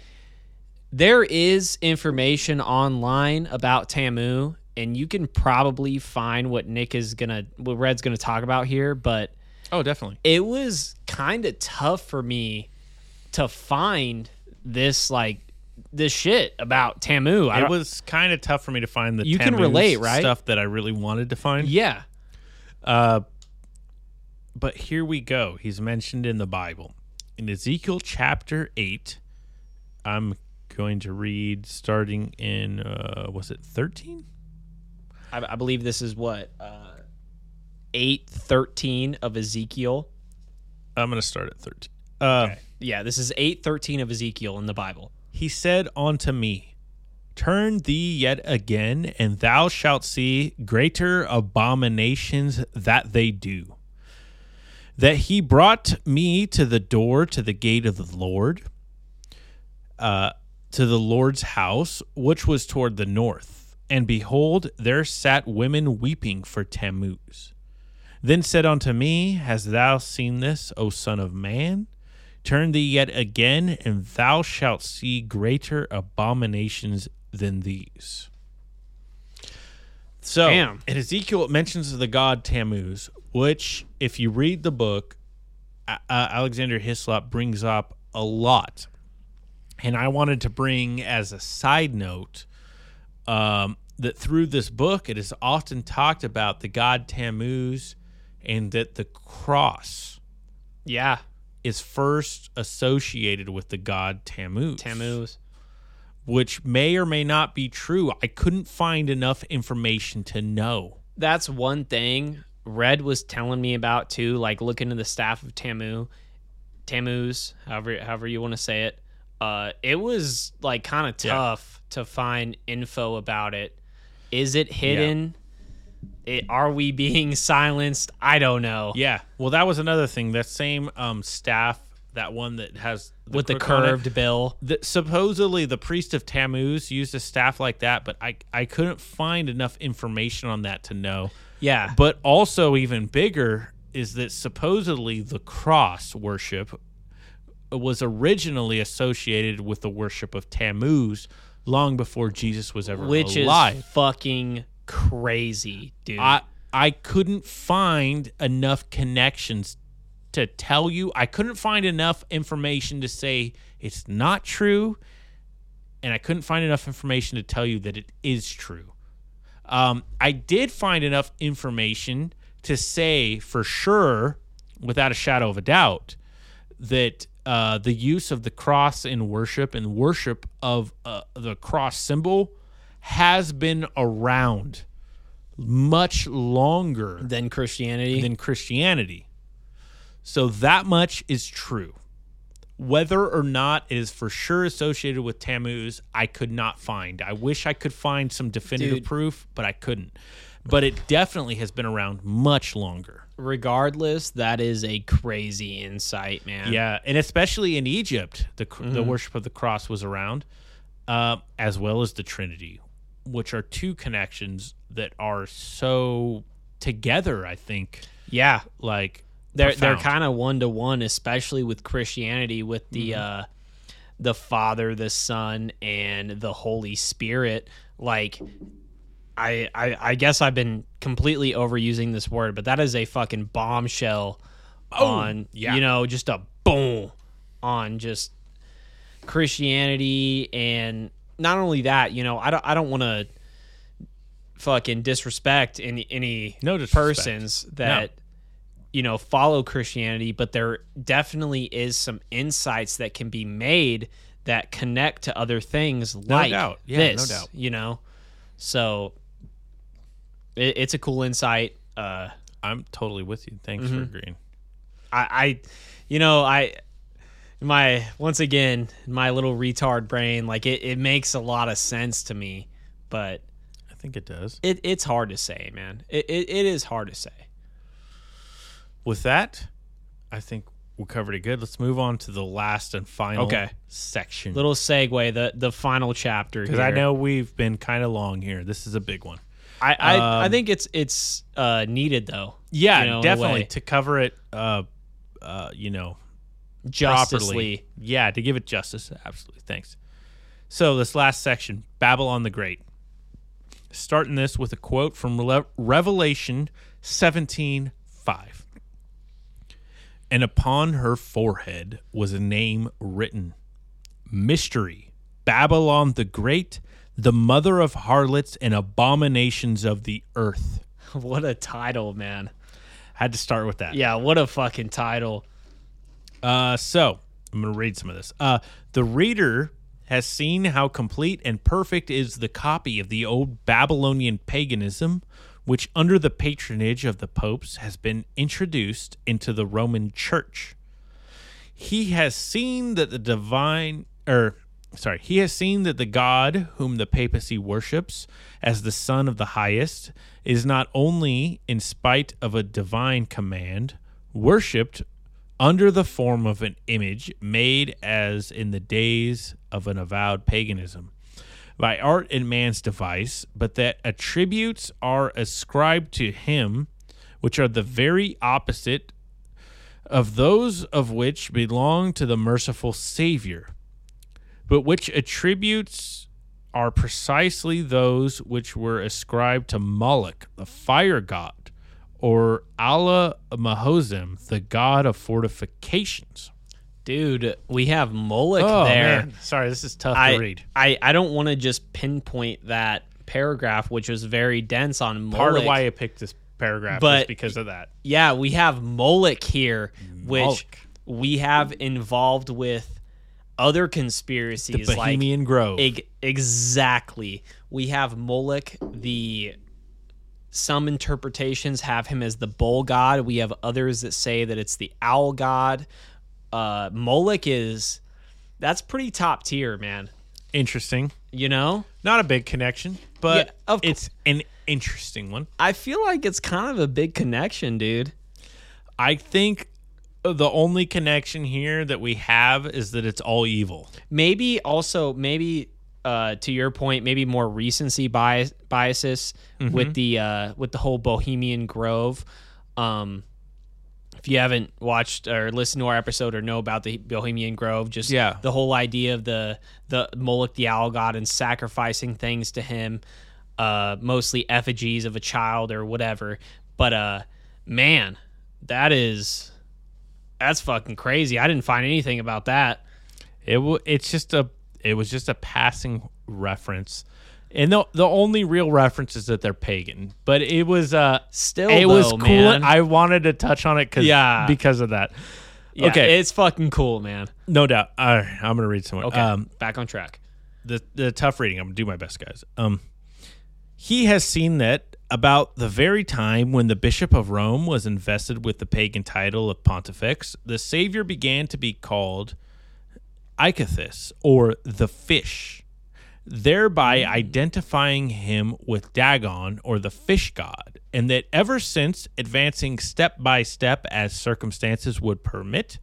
There is information online about Tammuz, and you can probably find what Nick is gonna what Red's gonna talk about here, but oh, definitely. it was kind of tough for me to find this like this shit about Tammuz. I It was kind of tough for me to find the You can relate, right? stuff that I really wanted to find. yeah. Uh, but here we go. He's mentioned in the Bible. In Ezekiel chapter 8, I'm going to read starting in, uh, was it 13? I, I believe this is what uh, eight thirteen of Ezekiel. I'm going to start at 13. Uh, Yeah, this is eight thirteen of Ezekiel in the Bible. He said unto me, Turn thee yet again, and thou shalt see greater abominations that they do. That he brought me to the door to the gate of the Lord, uh, to the Lord's house, which was toward the north. And behold, there sat women weeping for Tammuz. Then said unto me, Hast thou seen this, O son of man? Turn thee yet again, and thou shalt see greater abominations than these. So, Damn. in Ezekiel, it mentions the god Tammuz, which, if you read the book, uh, Alexander Hislop brings up a lot. And I wanted to bring as a side note um, that through this book, it is often talked about the god Tammuz and that the cross Yeah, is first associated with the god Tammuz. Tammuz. Which may or may not be true. I couldn't find enough information to know. That's one thing Red was telling me about too. Like looking at the staff of Tammuz, Tammuz, however however you want to say it. Uh, it was like kind of Yeah. tough to find info about it. Is it hidden? It, are we being silenced? I don't know. Yeah. Well, that was another thing. That same um, staff, that one that has With the crook it, curved bill. the, supposedly the priest of Tammuz used a staff like that, but I, I couldn't find enough information on that to know. Yeah. But also, even bigger is that supposedly the cross worship was originally associated with the worship of Tammuz long before Jesus was ever which alive. Which is fucking crazy, dude. I I couldn't find enough connections to tell you. I couldn't find enough information to say it's not true, and I couldn't find enough information to tell you that it is true. Um, I did find enough information to say for sure, without a shadow of a doubt, that uh, the use of the cross in worship and worship of uh, the cross symbol has been around much longer than Christianity. than Christianity. So that much is true. Whether or not it is for sure associated with Tammuz, I could not find. I wish I could find some definitive Dude. proof, but I couldn't. But it definitely has been around much longer. Regardless, that is a crazy insight, man. Yeah, and especially in Egypt, the cr the worship of the cross was around, uh, as well as the Trinity, which are two connections that are so together. I think, Yeah. like They're they're kind of one to one, especially with Christianity, with the uh, the Father, the Son, and the Holy Spirit. Like, I, I I guess I've been completely overusing this word, but that is a fucking bombshell oh, on yeah. you know just a boom on just Christianity and not only that, you know, I don't I don't want to fucking disrespect any any No disrespect. persons that you know follow Christianity, but there definitely is some insights that can be made that connect to other things like doubt. Yeah, no this. doubt. You know, so it, it's a cool insight. Uh, I'm totally with you. Thanks for agreeing. I, I, you know, I my once again my little retard brain like it, it makes a lot of sense to me, but I think it does. it, it's hard to say, man. It, it, it is hard to say. With that, I think we covered it good. Let's move on to the last and final Okay. section. Little segue, the the final chapter. because I know we've been kind of long here. This is a big one. I I, I Um, think it's it's uh, needed though. Yeah, you know, definitely to cover it. Uh, uh, you know, Justly. properly. Yeah, to give it justice. Absolutely. Thanks. So this last section, Babylon the Great. Starting this with a quote from Revelation 17:5. And upon her forehead was a name written: Mystery Babylon the Great, the mother of harlots and abominations of the earth. what a title, man. Had to start with that. Yeah, what a fucking title. Uh, so I'm going to read some of this. Uh, the reader has seen how complete and perfect is the copy of the old Babylonian paganism, which, under the patronage of the popes, has been introduced into the Roman Church. He has seen that the divine, or sorry, he has seen that the God whom the papacy worships as the Son of the Highest is not only, in spite of a divine command, worshipped under the form of an image made as in the days of an avowed paganism by art and man's device, but that attributes are ascribed to him which are the very opposite of those of which belong to the merciful Savior, but which attributes are precisely those which were ascribed to Moloch, the fire god, or Ala Mahozim, the god of fortifications. Dude, we have Moloch Oh, there. man. Sorry, this is tough I, to read. I, I don't want to just pinpoint that paragraph, which was very dense on Moloch. Part of why I picked this paragraph But- is because of that. yeah, we have Moloch here, which Moloch. we have involved with other The conspiracies like Bohemian Grove. Eg- exactly. We have Moloch, the some interpretations have him as the bull god. We have others that say that it's the owl god. Uh, Moloch is that's pretty top tier, man. Interesting. You know, Not a big connection, but Yeah, of it's an interesting one. I feel like it's kind of a big connection, dude. I think the only connection here that we have is that it's all evil. maybe also maybe uh, to your point, maybe more recency bias biases Mm-hmm. with the uh, with the whole Bohemian Grove. Um, if you haven't watched or listened to our episode or know about the Bohemian Grove, just Yeah. the whole idea of the the Moloch the owl god and sacrificing things to him, uh, mostly effigies of a child or whatever. But uh, man, that is that's fucking crazy. I didn't find anything about that. It w- it's just a it was just a passing reference. And the the only real reference is that they're pagan. But it was uh Still, it was cool. man. I wanted to touch on it cuz Yeah. because of that. Yeah, okay, it's fucking cool, man. no doubt. All right, I'm going to read some more. Okay, Um back on track. the the tough reading. I'm gonna do my best, guys. Um, he has seen that about the very time when the Bishop of Rome was invested with the pagan title of Pontifex, the Savior began to be called Ichthys, or the fish, thereby hmm. identifying him with Dagon, or the fish god, and that ever since advancing step by step as circumstances would permit,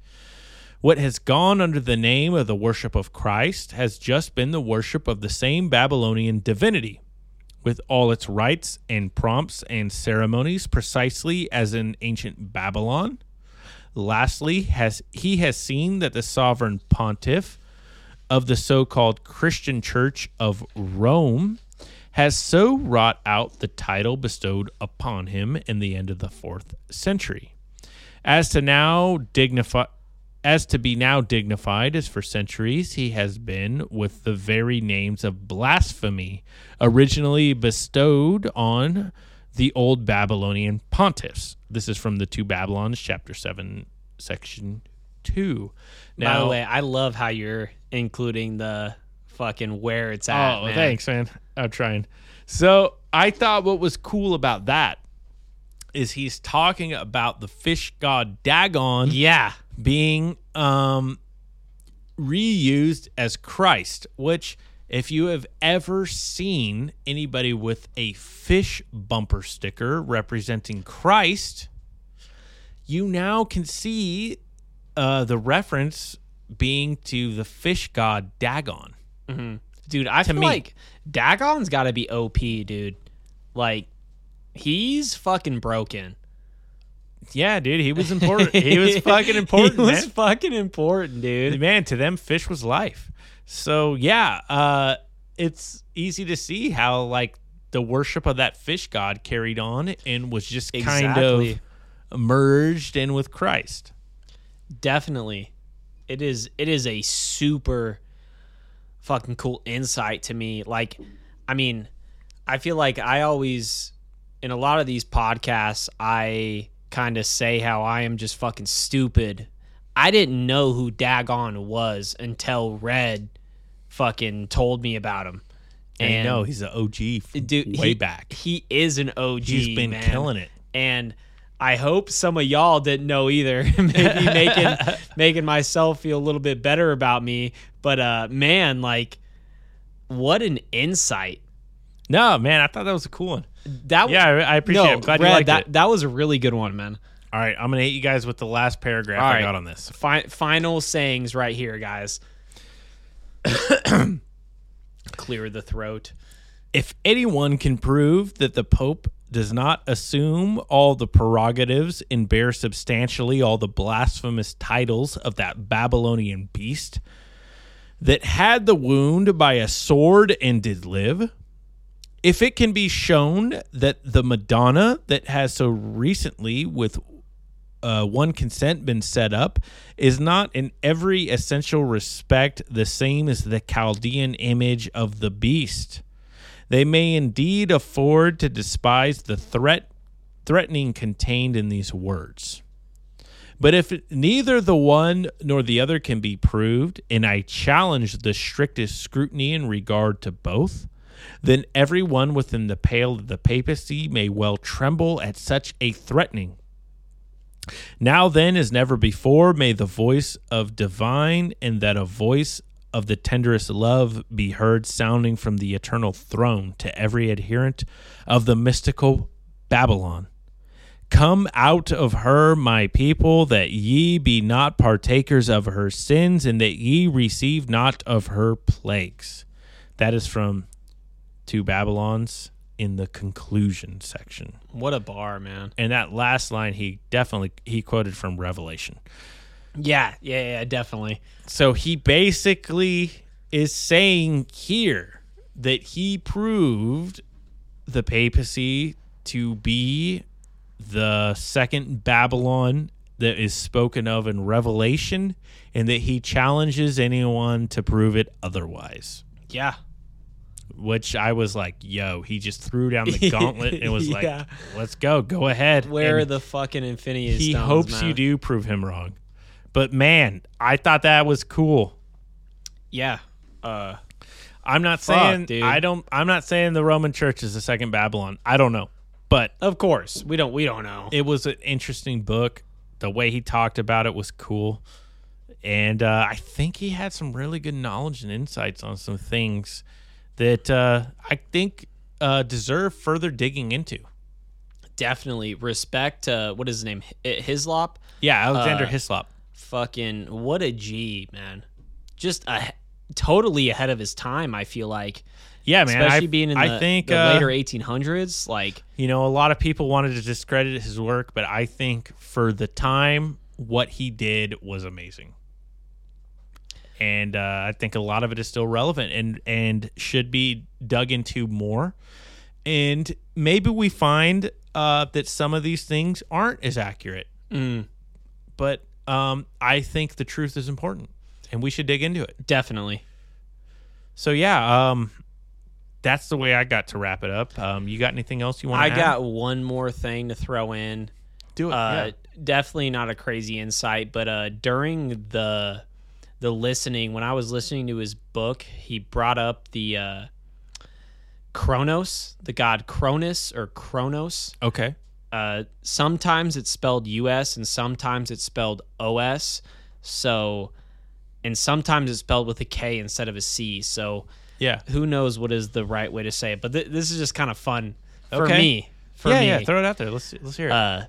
what has gone under the name of the worship of Christ has just been the worship of the same Babylonian divinity, with all its rites and prompts and ceremonies, precisely as in ancient Babylon. Lastly, has he has seen that the sovereign pontiff of the so-called Christian Church of Rome has so wrought out the title bestowed upon him in the end of the fourth century as to now dignify as to be now dignified as for centuries he has been with the very names of blasphemy originally bestowed on the old babylonian pontiffs this is from the two babylons chapter 7 section 2 now By the way, I love how you're including the fucking where it's at. Oh, man. thanks, man. I'm trying. So I thought what was cool about that is he's talking about the fish god Dagon Yeah, being um, reused as Christ, which if you have ever seen anybody with a fish bumper sticker representing Christ, you now can see uh, the reference being to the fish god Dagon. dude. I feel me. like Dagon's got to be OP, dude. Like he's fucking broken. Yeah, dude, he was important. he was fucking important, he was man. fucking important, dude. man to them fish was life so yeah uh it's easy to see how like the worship of that fish god carried on and was just kind Exactly. of merged in with christ Definitely, it is. It is a super fucking cool insight to me. Like, I mean, I feel like I always, in a lot of these podcasts, I kind of say how I am just fucking stupid. I didn't know who Dagon was until Red fucking told me about him. And no, he's an OG dude, way he, back. He is an OG. He's been man. killing it. and I hope some of y'all didn't know either. Maybe making making myself feel a little bit better about me. But uh, man, like, what an insight! No, man, I thought that was a cool one. That Yeah, I I appreciate no, it. I'm glad Red, you liked that it. that was a really good one, man. All right, I'm gonna hit you guys with the last paragraph All I right. got on this. Fi- final sayings right here, guys. Clear the throat. If anyone can prove that the Pope does not assume all the prerogatives and bear substantially all the blasphemous titles of that Babylonian beast that had the wound by a sword and did live, if it can be shown that the Madonna that has so recently, with uh, one consent been set up is not in every essential respect the same as the Chaldean image of the beast. They may indeed afford to despise the threat threatening contained in these words. But if neither the one nor the other can be proved, and I challenge the strictest scrutiny in regard to both, then everyone within the pale of the papacy may well tremble at such a threatening. Now then, as never before, may the voice of divine and that a voice of the tenderest love be heard sounding from the eternal throne to every adherent of the mystical Babylon. Come out of her, my people, that ye be not partakers of her sins, and that ye receive not of her plagues. That is from Two Babylons in the conclusion section What a bar, man. and that last line he definitely he quoted from revelation Yeah, yeah, yeah, definitely. so he basically is saying here that he proved the papacy to be the second babylon that is spoken of in revelation and that he challenges anyone to prove it otherwise Yeah. Which i was like yo he just threw down the gauntlet and was like, let's go go ahead Where And- the fucking Infinity he Stones, hopes you do prove him wrong. But man, I thought that was cool. Yeah. Uh, I'm not Fuck, saying dude. I don't I'm not saying the Roman church is the second Babylon. I don't know. But of course, we don't we don't know. it was an interesting book. The way he talked about it was cool. And uh, I think he had some really good knowledge and insights on some things that uh, I think uh, deserve further digging into. Definitely respect. Uh, what is his name? Hi- Hislop. Yeah, Alexander Uh, Hislop. Fucking what a G, man. Just a, totally ahead of his time. I feel like, Yeah, man. especially I, being in I the, think the uh, later 1800s. Like, You know, a lot of people wanted to discredit his work, but I think for the time, what he did was amazing. And uh, I think a lot of it is still relevant and and should be dug into more. And maybe we find uh, that some of these things aren't as accurate. mm, But um, I think the truth is important, and we should dig into it. definitely. So yeah, um, that's the way I got to wrap it up. Um, you got anything else you want? I to got one more thing to throw in. do it. uh, definitely not a crazy insight, but uh, during the the listening, when I was listening to his book, he brought up the uh, Kronos, the god Cronus or Kronos. okay. Uh, sometimes it's spelled U.S. and sometimes it's spelled O.S. So, and sometimes it's spelled with a K instead of a C. So, Yeah. who knows what is the right way to say it? But th- this is just kind of fun for Okay. me. For yeah, me. yeah. Throw it out there. Let's let's hear it. Uh,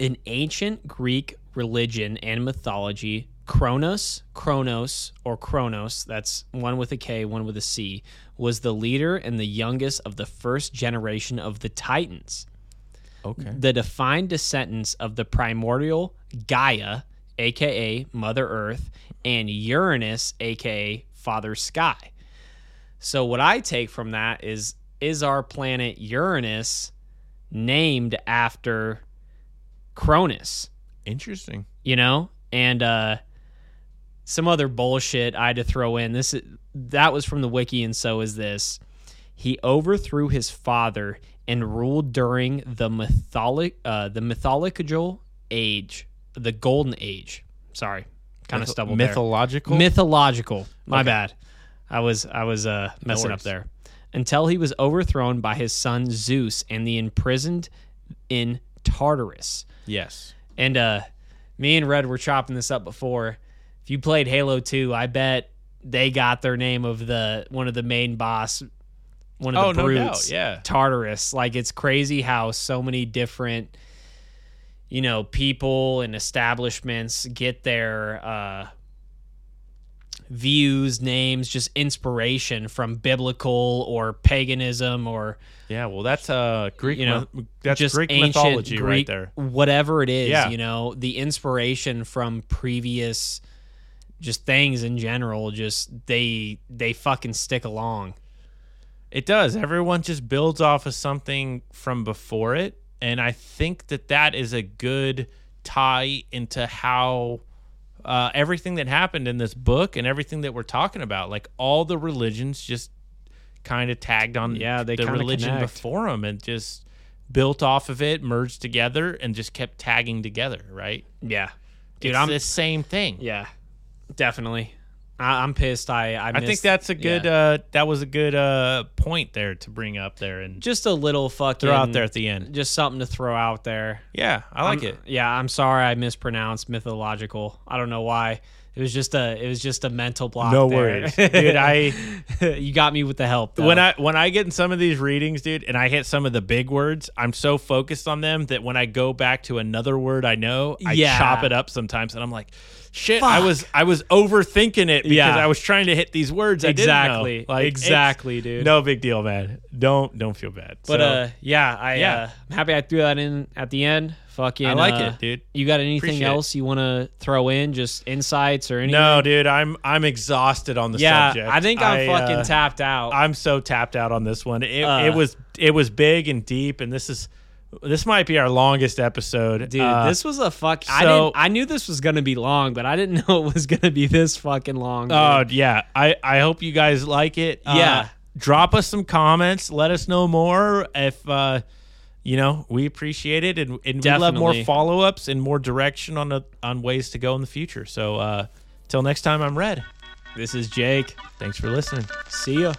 in ancient Greek religion and mythology, Kronos, Kronos, or Kronos, that's one with a K, one with a C, was the leader and the youngest of the first generation of the Titans. okay. The defined descendants of the primordial Gaia, aka Mother Earth, and Uranus, aka Father Sky. So what I take from that is is our planet Uranus named after Cronus, Interesting. you know? And uh some other bullshit I had to throw in. This is, that was from the wiki, and so is this. He overthrew his father and ruled during the mytholic uh, the mythological age, the golden age. Sorry, kind of stumbled there. Mythological. Mythological. My Okay. bad. I was I was uh, messing up there. Until he was overthrown by his son Zeus and the imprisoned in Tartarus. yes. And uh, me and Red were chopping this up before. If you played Halo 2, I bet they got their name of the one of the main boss, one of Oh, the brutes, doubt, yeah. Tartarus. Like it's crazy how so many different, you know, people and establishments get their uh, views, names, just inspiration from biblical or paganism or Yeah. Well, that's uh Greek. You know, that's just Greek mythology right there. Whatever it is, Yeah. you know, the inspiration from previous just things in general, just they they fucking stick along. It does. Everyone just builds off of something from before it, and I think that that is a good tie into how uh, everything that happened in this book and everything that we're talking about, like all the religions, just kind of tagged on Yeah, they the religion connect. before them and just built off of it, merged together, and just kept tagging together. Right, Yeah, dude, it's I'm the same thing. yeah, definitely. I, I'm pissed. I I, I think that's a good. yeah. Uh, that was a good uh, point there to bring up there and just a little fucking throw out there at the end. Just something to throw out there. Yeah, I like I'm- it. Yeah, I'm sorry I mispronounced mythological. I don't know why. It was just a it was just a mental block. No there. worries. Dude, I- you got me with the help. Though. When I when I get in some of these readings, dude, and I hit some of the big words, I'm so focused on them that when I go back to another word I know, I Yeah. chop it up sometimes, and I'm like, shit, I was I was overthinking it because Yeah. I was trying to hit these words. I didn't know. exactly, Like, exactly, dude. No big deal, man. Don't don't feel bad. But So, uh, yeah, I Yeah. Uh, I'm happy I threw that in at the end. Fucking, I like uh, it, dude. You got anything Appreciate else you want to throw in? Just insights or anything? no, dude, I'm I'm exhausted on the Yeah, subject. I think I'm I, fucking uh, tapped out. I'm so tapped out on this one. It, Uh. it was it was big and deep, and this is this might be our longest episode, Dude, Uh, this was a fuck. I so- didn't. I knew this was gonna be long, but I didn't know it was gonna be this fucking long. Oh dude. yeah, I I hope you guys like it. Uh, Yeah. drop us some comments. Let us know more if uh, you know we appreciate it, and, and we love more follow ups and more direction on the on ways to go in the future. So uh, till next time, I'm Red. this is Jake. Thanks for listening. See ya.